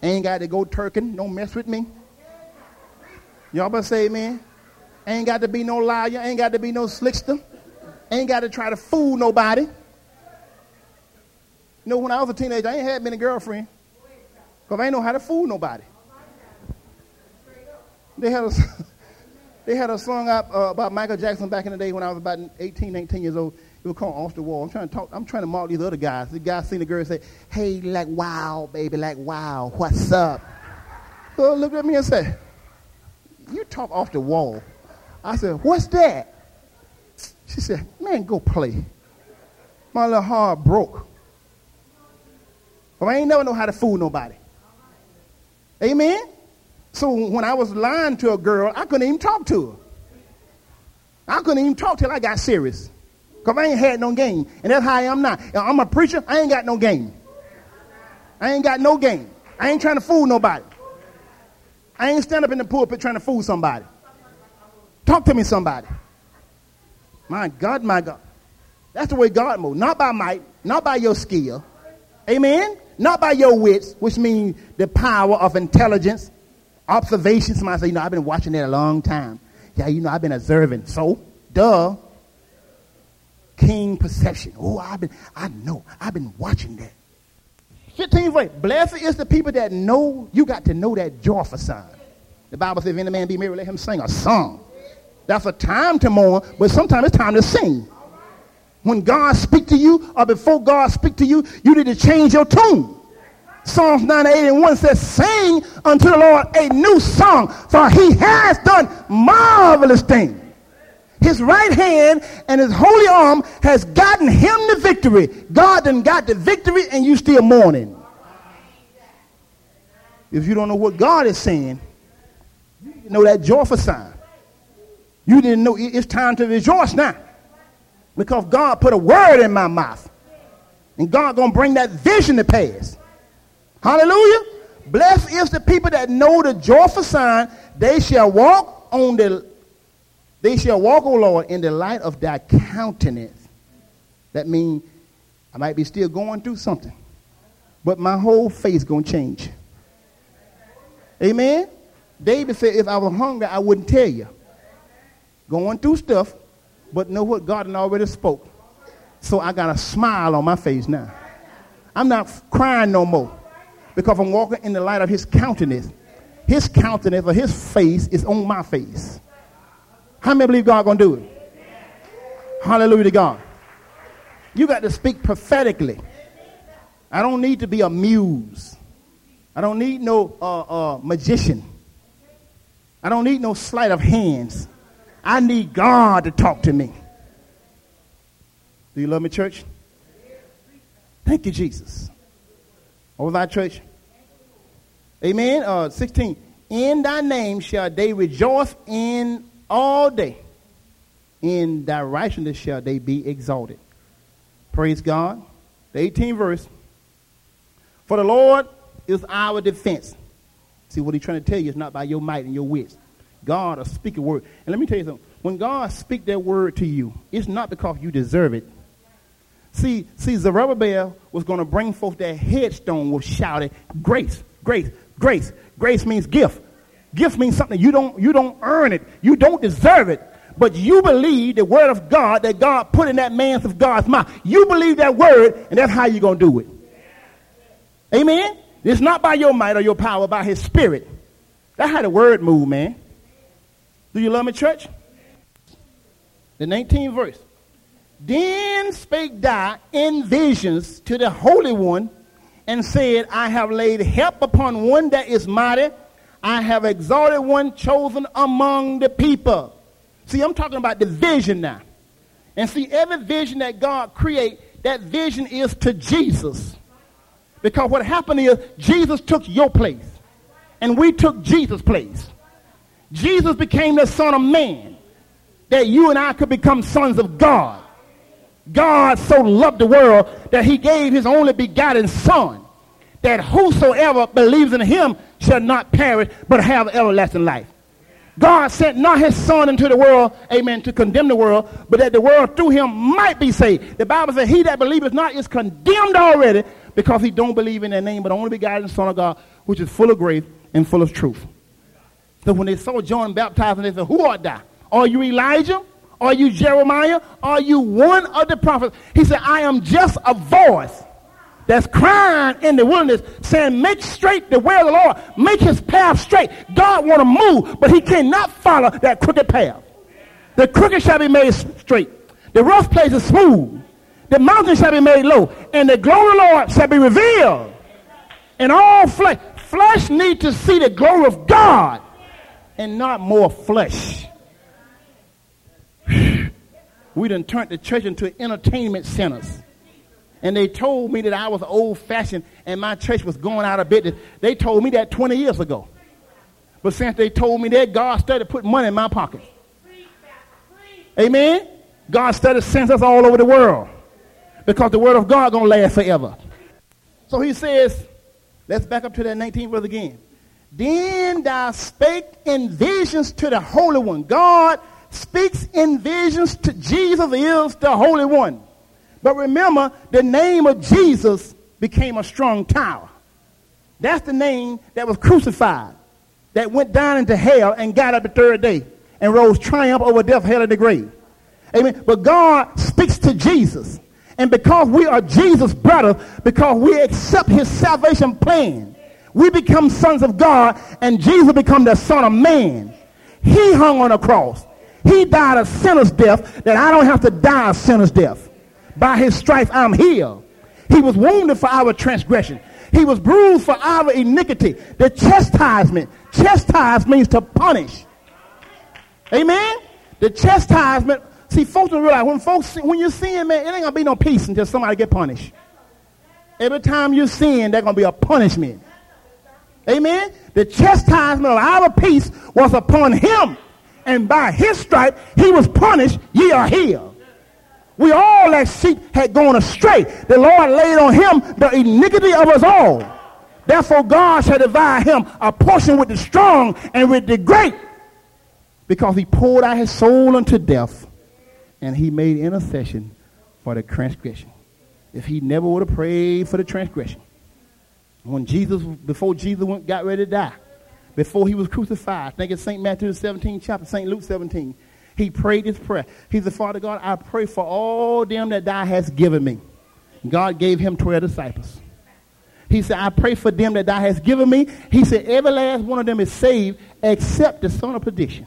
Ain't got to go turking. Don't mess with me. Y'all better say amen. Ain't got to be no liar. Ain't got to be no slickster. Ain't got to try to fool nobody. You know, when I was a teenager, I ain't had many girlfriends. Because I ain't know how to fool nobody. They had a, they had a song out, uh, about Michael Jackson back in the day when I was about 18, 19 years old. It was called Off the Wall. I'm trying to talk. I'm trying to mock these other guys. The guy seen the girl say, "Hey, like wow, baby, like wow, what's up?" So looked at me and said, "You talk off the wall." I said, "What's that?" She said, "Man, go play." My little heart broke. But I ain't never know how to fool nobody. Amen. So when I was lying to a girl, I couldn't even talk to her. I couldn't even talk till I got serious. Because I ain't had no game. And that's how I am now. I'm a preacher, I ain't got no game. I ain't got no game. I ain't trying to fool nobody. I ain't stand up in the pulpit trying to fool somebody. Talk to me, somebody. My God, my God. That's the way God moves. Not by might, not by your skill. Amen? Not by your wits, which means the power of intelligence Observation, somebody say, you know, I've been watching that a long time. Yeah, you know, I've been observing. So, duh. Keen perception. Oh, I've been, I know, I've been watching that. 15 verse. Blessed is the people that know, you got to know that joyful sign. The Bible says, if any man be merry, let him sing a song. That's a time to mourn, but sometimes it's time to sing. When God speak to you, or before God speak to you, you need to change your tune. Psalms 98 and 1 says, Sing unto the Lord a new song, for he has done marvelous things. His right hand and his holy arm has gotten him the victory. God done got the victory and you still mourning. If you don't know what God is saying, you know that joyful sign. You didn't know it's time to rejoice now. Because God put a word in my mouth. And God gonna bring that vision to pass. Hallelujah. Blessed is the people that know the joyful sign. They shall walk on the they shall walk, O Lord, in the light of thy countenance. That means I might be still going through something. But my whole face gonna change. Amen. David said, if I was hungry, I wouldn't tell you. Going through stuff, but know what God had already spoke. So I got a smile on my face now. I'm not crying no more because I'm walking in the light of his countenance. His countenance or his face is on my face. How many believe God gonna do it? Hallelujah to God. You got to speak prophetically. I don't need to be a muse. I don't need no uh, uh, magician. I don't need no sleight of hands. I need God to talk to me. Do you love me, church? Thank you, Jesus. What thy church? Amen. Uh, 16. In thy name shall they rejoice in all day. In thy righteousness shall they be exalted. Praise God. The 18th verse. For the Lord is our defense. See what he's trying to tell you is not by your might and your wits. God will speak a word. And let me tell you something. When God speak that word to you, it's not because you deserve it. See, see, Zerubbabel was going to bring forth that headstone was shouting, grace, grace, grace. Grace means gift. Gift means something you don't, you don't earn it. You don't deserve it. But you believe the word of God that God put in that man's of God's mouth. You believe that word, and that's how you're going to do it. Amen? It's not by your might or your power, by his spirit. That's how the word move, man. Do you love me, church? The 19th verse. Then spake thou in visions to the Holy One and said, I have laid help upon one that is mighty. I have exalted one chosen among the people. See, I'm talking about the vision now. And see, every vision that God create, that vision is to Jesus. Because what happened is Jesus took your place. And we took Jesus' place. Jesus became the Son of Man. That you and I could become sons of God. God so loved the world that he gave his only begotten son that whosoever believes in him shall not perish but have everlasting life. God sent not his son into the world, amen, to condemn the world, but that the world through him might be saved. The Bible says he that believeth not is condemned already because he don't believe in that name, but only begotten son of God, which is full of grace and full of truth. So when they saw John baptizing, they said, who art thou? Are you Elijah? Are you Jeremiah? Are you one of the prophets? He said, I am just a voice that's crying in the wilderness saying, make straight the way of the Lord. Make his path straight. God want to move, but he cannot follow that crooked path. The crooked shall be made straight. The rough places smooth. The mountain shall be made low. And the glory of the Lord shall be revealed. And all flesh. Flesh need to see the glory of God and not more flesh. we done turned the church into entertainment centers. And they told me that I was old fashioned and my church was going out of business. They told me that 20 years ago. But since they told me that, God started putting money in my pocket. Amen? God started sending us all over the world. Because the word of God gonna last forever. So he says, let's back up to that 19th verse again. Then thou spake in visions to the Holy One. God speaks in visions to Jesus is the Holy One. But remember, the name of Jesus became a strong tower. That's the name that was crucified, that went down into hell and got up the third day and rose triumph over death, hell, and the grave. Amen. But God speaks to Jesus. And because we are Jesus' brother, because we accept his salvation plan, we become sons of God, and Jesus become the son of man. He hung on a cross. He died a sinner's death that I don't have to die a sinner's death. By his stripes I'm healed. He was wounded for our transgression. He was bruised for our iniquity. The chastisement. Chastise means to punish. Amen? The chastisement. See, folks don't realize when folks, when you're sin, man, it ain't gonna be no peace until somebody get punished. Every time you sin, there's gonna be a punishment. Amen? The chastisement of our peace was upon him. And by his stripe, he was punished. Ye are healed. We all like sheep had gone astray. The Lord laid on him the iniquity of us all. Therefore God shall divide him a portion with the strong and with the great. Because he poured out his soul unto death. And he made intercession for the transgression. If he never would have prayed for the transgression. When Jesus, before Jesus went, got ready to die. Before he was crucified. I think it's St. Matthew 17 chapter, St. Luke 17 he prayed this prayer. He said, Father God, I pray for all them that thou hast given me. God gave him 12 disciples. He said, I pray for them that thou hast given me. He said, every last one of them is saved except the son of perdition.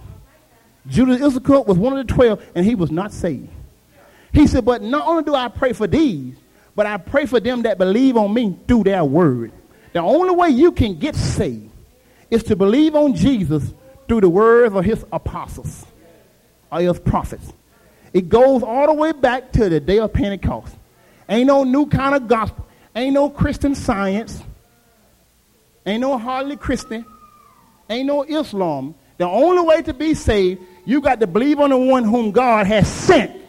Judas Iscariot was one of the 12 and he was not saved. He said, but not only do I pray for these, but I pray for them that believe on me through their word. The only way you can get saved is to believe on Jesus through the words of his apostles or his prophets. It goes all the way back to the day of Pentecost. Ain't no new kind of gospel. Ain't no Christian science. Ain't no hardly Christian. Ain't no Islam. The only way to be saved, you got to believe on the one whom God has sent.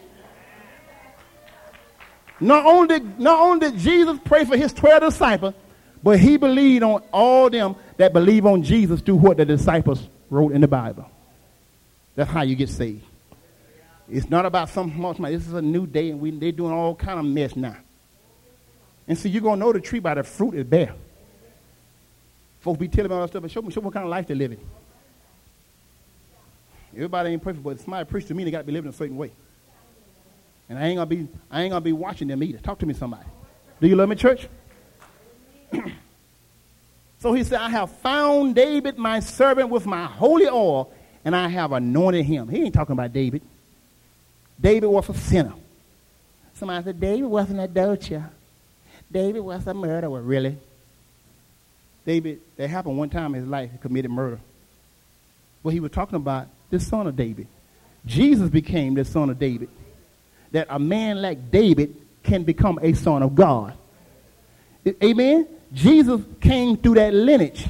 Not only, not only did Jesus pray for his 12 disciples, but he believed on all them that believe on Jesus through what the disciples wrote in the Bible. That's how you get saved. It's not about some small This is a new day, and we, they're doing all kind of mess now. And so you're going to know the tree by the fruit it bear. Folks be telling me all that stuff, but show me, show me what kind of life they're living. Everybody ain't perfect, but somebody preach to me, they got to be living a certain way. And I ain't gonna be, I ain't gonna be watching them either. Talk to me, somebody. Do you love me, church? so he said, I have found David, my servant, with my holy oil, and I have anointed him. He ain't talking about David. David was a sinner. Somebody said, David was an adulterer. David was a murderer, really. David, that happened one time in his life, he committed murder. But he was talking about the son of David. Jesus became the son of David. That a man like David can become a son of God. Amen? Jesus came through that lineage.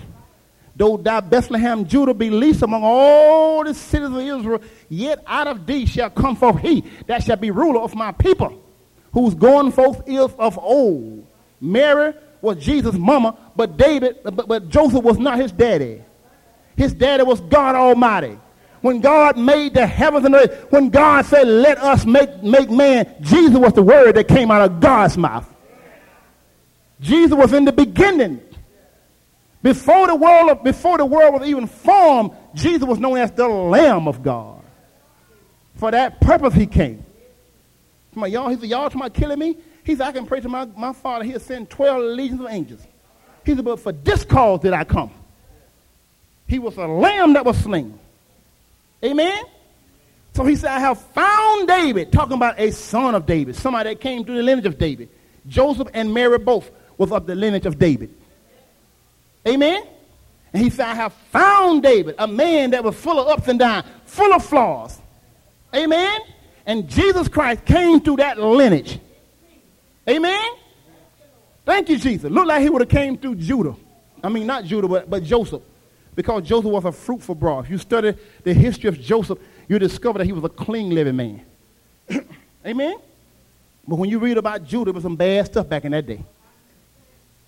Though thou Bethlehem, Judah, be least among all the cities of Israel, yet out of thee shall come forth he that shall be ruler of my people, whose going forth is of old. Mary was Jesus' mama, but David, but, but Joseph was not his daddy. His daddy was God Almighty. When God made the heavens and earth, when God said, let us make, make man, Jesus was the word that came out of God's mouth. Jesus was in the beginning. Before the world, before the world was even formed, Jesus was known as the Lamb of God. For that purpose he came. On, y'all, he said, y'all talking about killing me? He said, I can pray to my, my father. He'll send 12 legions of angels. He said, but for this cause did I come. He was a lamb that was slain. Amen? So he said, I have found David, talking about a son of David, somebody that came through the lineage of David. Joseph and Mary both was of the lineage of David. Amen? And he said, I have found David, a man that was full of ups and downs, full of flaws. Amen? And Jesus Christ came through that lineage. Amen? Thank you, Jesus. Looked like he would have came through Judah. I mean, not Judah, but, but Joseph. Because Joseph was a fruitful broad. If you study the history of Joseph, you discover that he was a clean living man. Amen? But when you read about Judah, there was some bad stuff back in that day.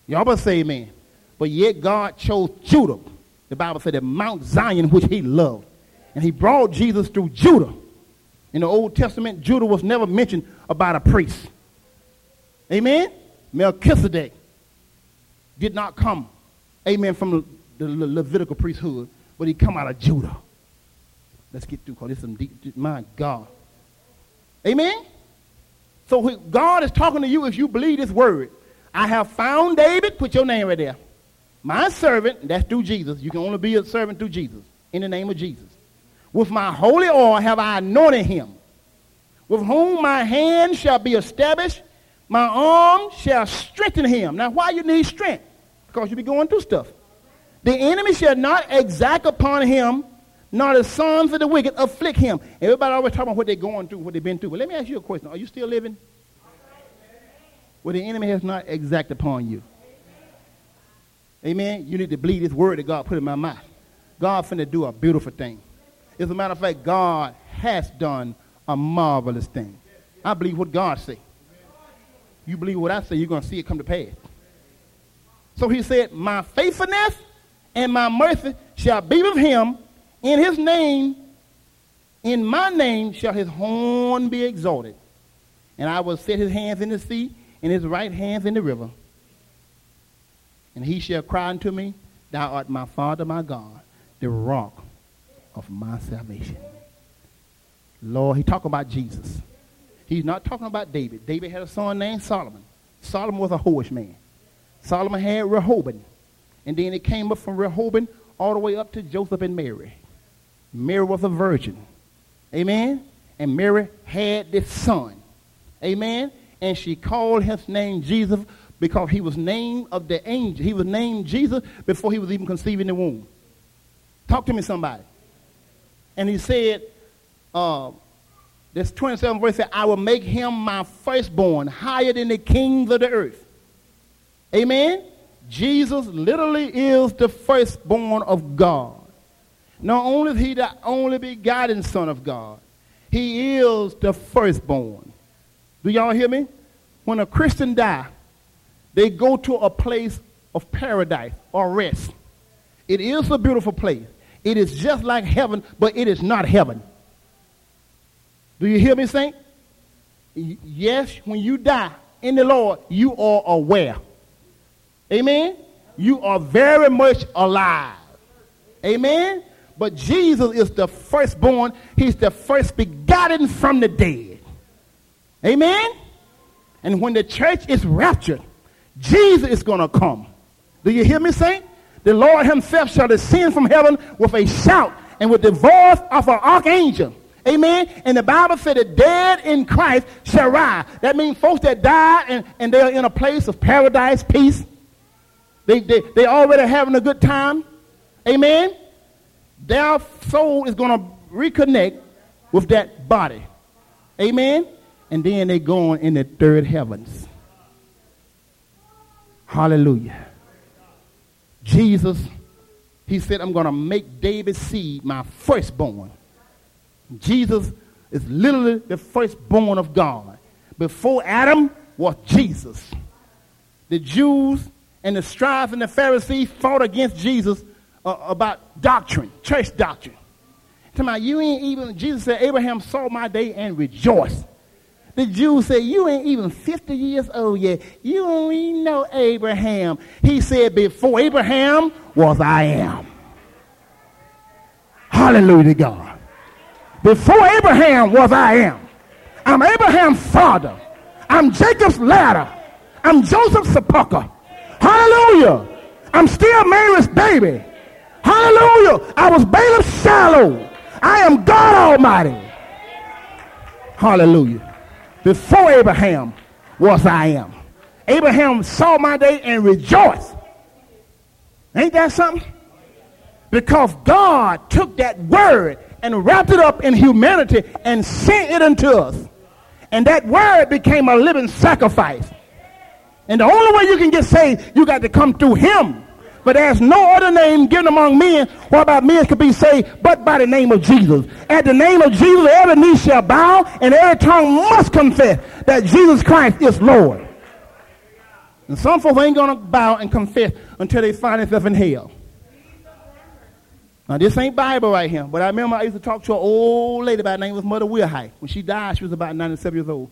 Y'all better say amen. But yet God chose Judah. The Bible said that Mount Zion, which he loved. And he brought Jesus through Judah. In the Old Testament, Judah was never mentioned about a priest. Amen? Melchizedek did not come, amen, from the, the Levitical priesthood, but he come out of Judah. Let's get through, because this is some deep, my God. Amen? So God is talking to you if you believe this word. I have found David, put your name right there. My servant, that's through Jesus. You can only be a servant through Jesus, in the name of Jesus. With my holy oil have I anointed him, with whom my hand shall be established, my arm shall strengthen him. Now, why you need strength? Because you be going through stuff. The enemy shall not exact upon him, nor the sons of the wicked afflict him. Everybody always talking about what they're going through, what they've been through. But let me ask you a question. Are you still living? Well, the enemy has not exact upon you. Amen. You need to believe this word that God put in my mouth. God finna do a beautiful thing. As a matter of fact, God has done a marvelous thing. I believe what God say. You believe what I say, you're going to see it come to pass. So he said, My faithfulness and my mercy shall be with him. In his name, in my name shall his horn be exalted. And I will set his hands in the sea and his right hands in the river. And he shall cry unto me, Thou art my Father, my God, the rock of my salvation. Lord, he talking about Jesus. He's not talking about David. David had a son named Solomon. Solomon was a horseman. Solomon had Rehoboam. And then it came up from Rehoboam all the way up to Joseph and Mary. Mary was a virgin. Amen? And Mary had this son. Amen? And she called his name Jesus because he was named of the angel. He was named Jesus before he was even conceived in the womb. Talk to me, somebody. And he said, uh, this 27th verse said, I will make him my firstborn, higher than the kings of the earth. Amen? Jesus literally is the firstborn of God. Not only is he the only begotten Son of God, he is the firstborn. Do y'all hear me? When a Christian die, they go to a place of paradise or rest. It is a beautiful place. It is just like heaven, but it is not heaven. Do you hear me, Saint? Yes, when you die in the Lord, you are aware. Amen? You are very much alive. Amen? But Jesus is the firstborn. He's the first begotten from the dead. Amen? And when the church is raptured, Jesus is going to come. Do you hear me, Saint? The Lord himself shall descend from heaven with a shout and with the voice of an archangel. Amen. And the Bible said the dead in Christ shall rise. That means folks that die and, and they're in a place of paradise, peace. They, they, they already having a good time. Amen. Their soul is going to reconnect with that body. Amen. And then they going in the third heavens. Hallelujah. Jesus, he said, I'm going to make David's seed my firstborn. Jesus is literally the firstborn of God. Before Adam was Jesus. The Jews and the scribes and the Pharisees fought against Jesus uh, about doctrine, church doctrine. Talking about you ain't even, Jesus said, Abraham saw my day and rejoiced. The Jews said, You ain't even 50 years old yet. You don't even know Abraham. He said, Before Abraham was I am. Hallelujah to God. Before Abraham was I am. I'm Abraham's father. I'm Jacob's ladder. I'm Joseph's sepulcher. Hallelujah. I'm still Mary's baby. Hallelujah. I was Balaam's Shiloh. I am God Almighty. Hallelujah. Before Abraham was I am. Abraham saw my day and rejoiced. Ain't that something? Because God took that word and wrapped it up in humanity and sent it unto us. And that word became a living sacrifice. And the only way you can get saved, you got to come through him. But there's no other name given among men whereby men could be saved but by the name of Jesus. At the name of Jesus, every knee shall bow and every tongue must confess that Jesus Christ is Lord. And some folks ain't going to bow and confess until they find themselves in hell. Now, this ain't Bible right here, but I remember I used to talk to an old lady by the name of Mother Wilhite. When she died, she was about 97 years old.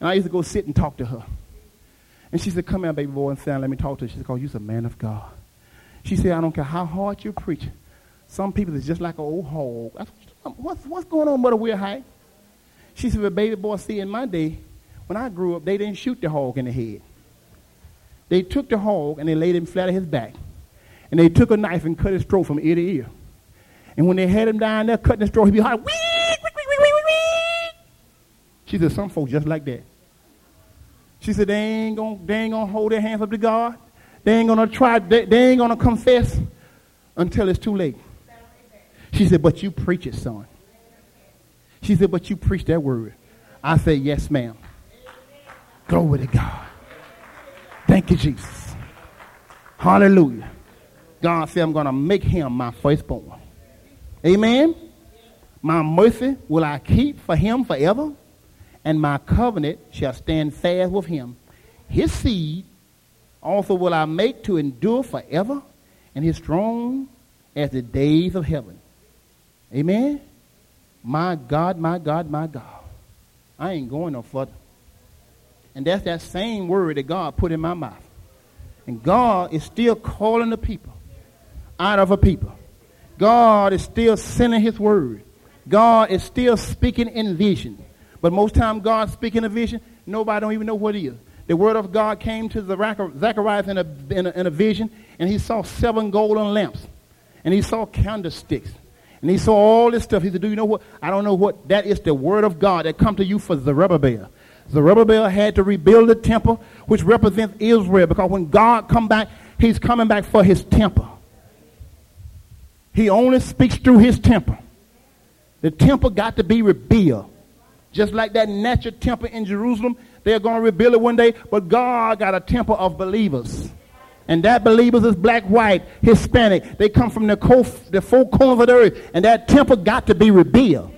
And I used to go sit and talk to her. And she said, Come here, baby boy, and down. Let me talk to you. She said, Because you're a man of God. She said, I don't care how hard you preach. Some people is just like an old hog. Um, what's, what's going on, Mother Wilhite? She said, well, baby boy, see, in my day, when I grew up, they didn't shoot the hog in the head. They took the hog and they laid him flat on his back. And they took a knife and cut his throat from ear to ear. And when they had him down there cutting the throat, he'd be hard. Wee, wee, wee, wee, wee, wee. She said, some folks just like that. She said, they ain't they ain't gonna hold their hands up to God. They ain't gonna try, they, they ain't gonna confess until it's too late. She said, but you preach it, son. She said, but you preach that word. I said, yes, ma'am. Glory to God. Thank you, Jesus. Hallelujah. God said, I'm to make him my firstborn. Amen. My mercy will I keep for him forever, and my covenant shall stand fast with him. His seed also will I make to endure forever, and his throne as the days of heaven. Amen. My God, my God, my God. I ain't going no further. And that's that same word that God put in my mouth. And God is still calling the people out of a people. God is still sending his word. God is still speaking in vision. But most time God speaking in vision, nobody don't even know what it is. The word of God came to Zacharias in a, in a, in a vision, and he saw seven golden lamps. And he saw candlesticks. And he saw all this stuff. He said, do you know what? I don't know what. That is the word of God that come to you for Zerubbabel. Zerubbabel had to rebuild the temple, which represents Israel, because when God come back, he's coming back for his temple. He only speaks through his temple. The temple got to be rebuilt. Just like that natural temple in Jerusalem, they're going to rebuild it one day, but God got a temple of believers. And that believers is black, white, Hispanic. They come from the, co- the of the earth. And that temple got to be rebuilt.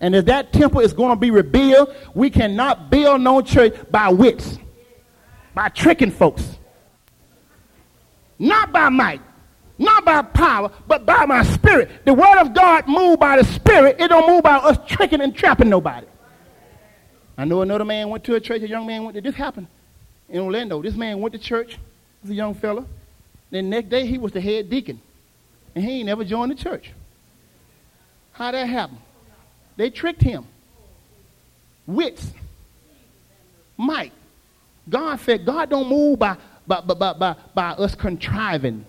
And if that temple is going to be rebuilt, we cannot build no church by wits, by tricking folks. Not by might, not by power, but by my spirit. The word of God move by the spirit. It don't move by us tricking and trapping nobody. I know another man went to a church, a young man went to, this happened in Orlando. This man went to church, was a young fella. Then next day he was the head deacon. And he ain't never joined the church. How that happen? They tricked him. Wits. Might. God said, God don't move by, by, by, by, by us contriving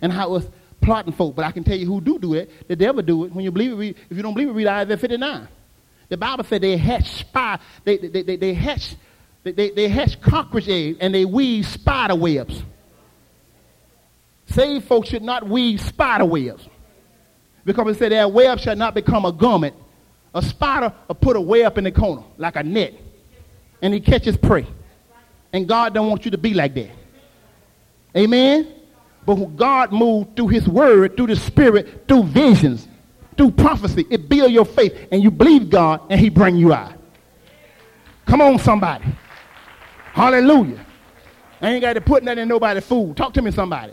and how us plotting folk. But I can tell you who do do it. The devil do it. When you believe it, read, if you don't believe it, read Isaiah 59. The Bible said they hatch spy, they, they, they, they hatch, they, they, hatch cockroach eggs and they weave spider webs. Saved folks should not weave spider webs. Because it said their web shall not become a garment a spider will put a web in the corner like a net, and he catches prey. And God don't want you to be like that. Amen? But God moved through his word, through the spirit, through visions, through prophecy. It build your faith, and you believe God, and he bring you out. Come on, somebody. Hallelujah. I ain't got to put nothing in nobody's food. Talk to me, somebody.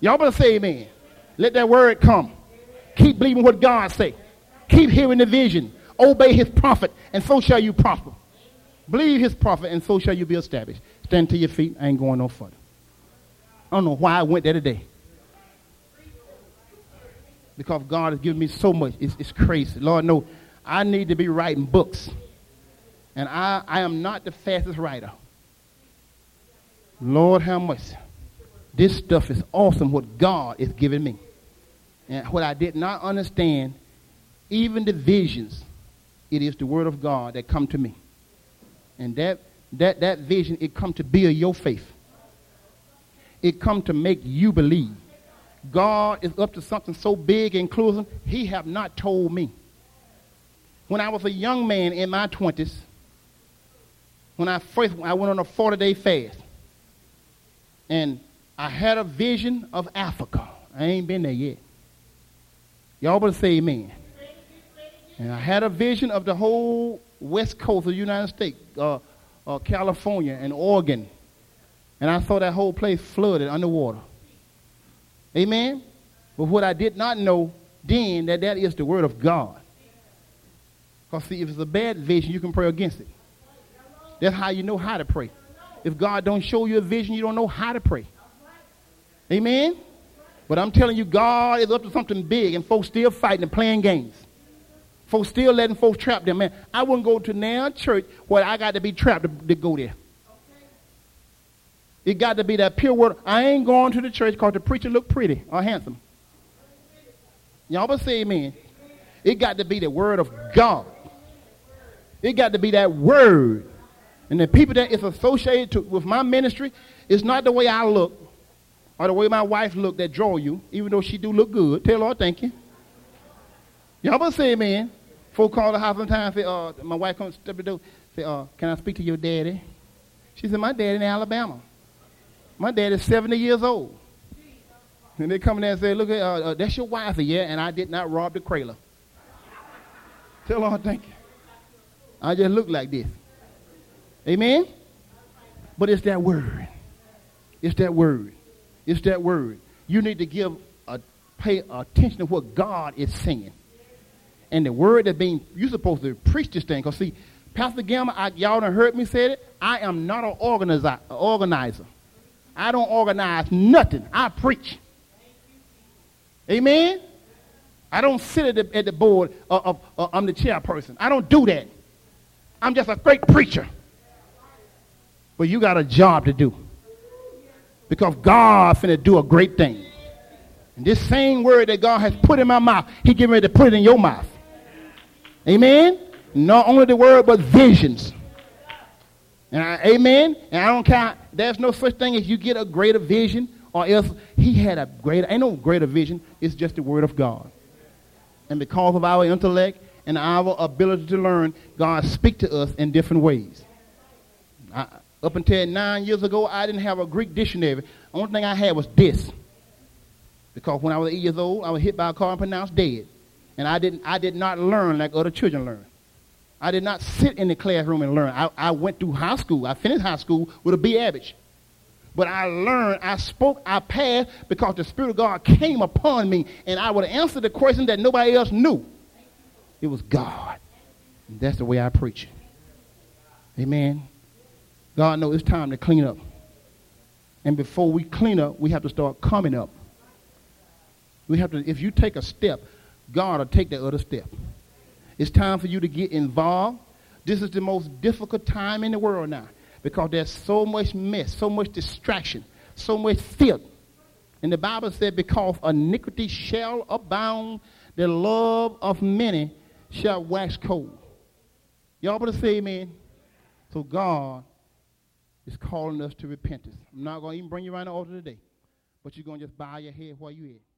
Y'all better say amen. Let that word come. Keep believing what God say. Keep hearing the vision. Obey his prophet, and so shall you prosper. Believe his prophet, and so shall you be established. Stand to your feet. I ain't going no further. I don't know why I went there today. Because God has given me so much. It's, it's crazy. Lord, no, I need to be writing books. And I, I am not the fastest writer. Lord, how much? This stuff is awesome what God is giving me. And what I did not understand even the visions, it is the word of God that come to me. And that, that, that vision, it come to build your faith. It come to make you believe. God is up to something so big and closing, he have not told me. When I was a young man in my 20s, when I first I went on a 40-day fast, and I had a vision of Africa. I ain't been there yet. Y'all better say amen. And I had a vision of the whole west coast of the United States, uh, uh, California and Oregon. And I saw that whole place flooded underwater. Amen? But what I did not know then, that that is the word of God. Because see, if it's a bad vision, you can pray against it. That's how you know how to pray. If God don't show you a vision, you don't know how to pray. Amen? But I'm telling you, God is up to something big, and folks still fighting and playing games. Folks still letting folks trap them. Man, I wouldn't go to now church where I got to be trapped to, to go there. It got to be that pure word. I ain't going to the church because the preacher look pretty or handsome. Y'all but say amen. It got to be the word of God. It got to be that word. And the people that is associated to, with my ministry, it's not the way I look or the way my wife look that draw you, even though she do look good. Tell Lord thank you. Y'all but say amen. Folk call the house sometimes say, uh, my wife comes to the door, say, uh, can I speak to your daddy? She said, my daddy in Alabama. My dad is 70 years old. And they come in there and say, look, uh, uh, that's your wife, yeah, and I did not rob the cradle. Tell Lord, thank you. I just look like this. Amen? But it's that word. It's that word. It's that word. You need to give a, pay attention to what God is saying. And the word that being, you're supposed to preach this thing. Because see, Pastor Gamble, I, y'all done heard me say it. I am not an organizer. organizer. I don't organize nothing. I preach. Amen? I don't sit at the, at the board of, of, of, I'm the chairperson. I don't do that. I'm just a great preacher. But you got a job to do. Because God finna do a great thing. And this same word that God has put in my mouth, he getting ready to put it in your mouth. Amen? Not only the word, but visions. And I, amen? And I don't care. There's no such thing as you get a greater vision or else he had a greater, ain't no greater vision. It's just the word of God. And because of our intellect and our ability to learn, God speak to us in different ways. I, up until nine years ago, I didn't have a Greek dictionary. The only thing I had was this. Because when I was eight years old, I was hit by a car and pronounced dead. And I, didn't, I did not learn like other children learn. I did not sit in the classroom and learn. I, I went through high school. I finished high school with a B average. But I learned, I spoke, I passed because the Spirit of God came upon me and I would answer the question that nobody else knew. It was God. And that's the way I preach. Amen. God knows it's time to clean up. And before we clean up, we have to start coming up. We have to, if you take a step, God will take the other step. It's time for you to get involved. This is the most difficult time in the world now because there's so much mess, so much distraction, so much filth. And the Bible said, because iniquity shall abound, the love of many shall wax cold. Y'all better say amen. So God is calling us to repentance. I'm not going to even bring you around the altar today, but you're going to just bow your head while you at.